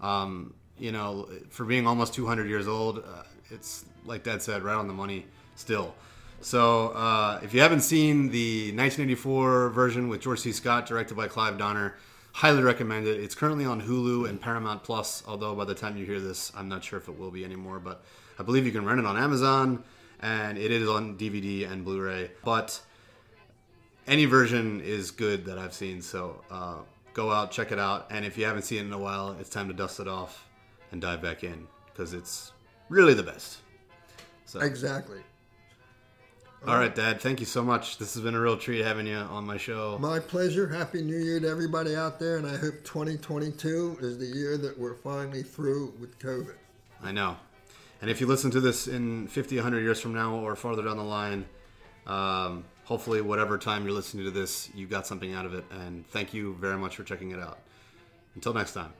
um, you know, for being almost 200 years old, uh, it's like Dad said, right on the money still. So uh, if you haven't seen the 1984 version with George C. Scott, directed by Clive Donner, highly recommend it. It's currently on Hulu and Paramount Plus. Although by the time you hear this, I'm not sure if it will be anymore. But I believe you can rent it on Amazon, and it is on DVD and Blu-ray. But any version is good that I've seen. So uh, go out, check it out, and if you haven't seen it in a while, it's time to dust it off and dive back in because it's really the best. So, exactly. all right, Dad, thank you so much. This has been a real treat having you on my show. My pleasure. Happy New Year to everybody out there, and I hope 2022 is the year that we're finally through with COVID. I know. And if you listen to this in 50, 100 years from now or farther down the line, um, hopefully, whatever time you're listening to this, you got something out of it. And thank you very much for checking it out. Until next time.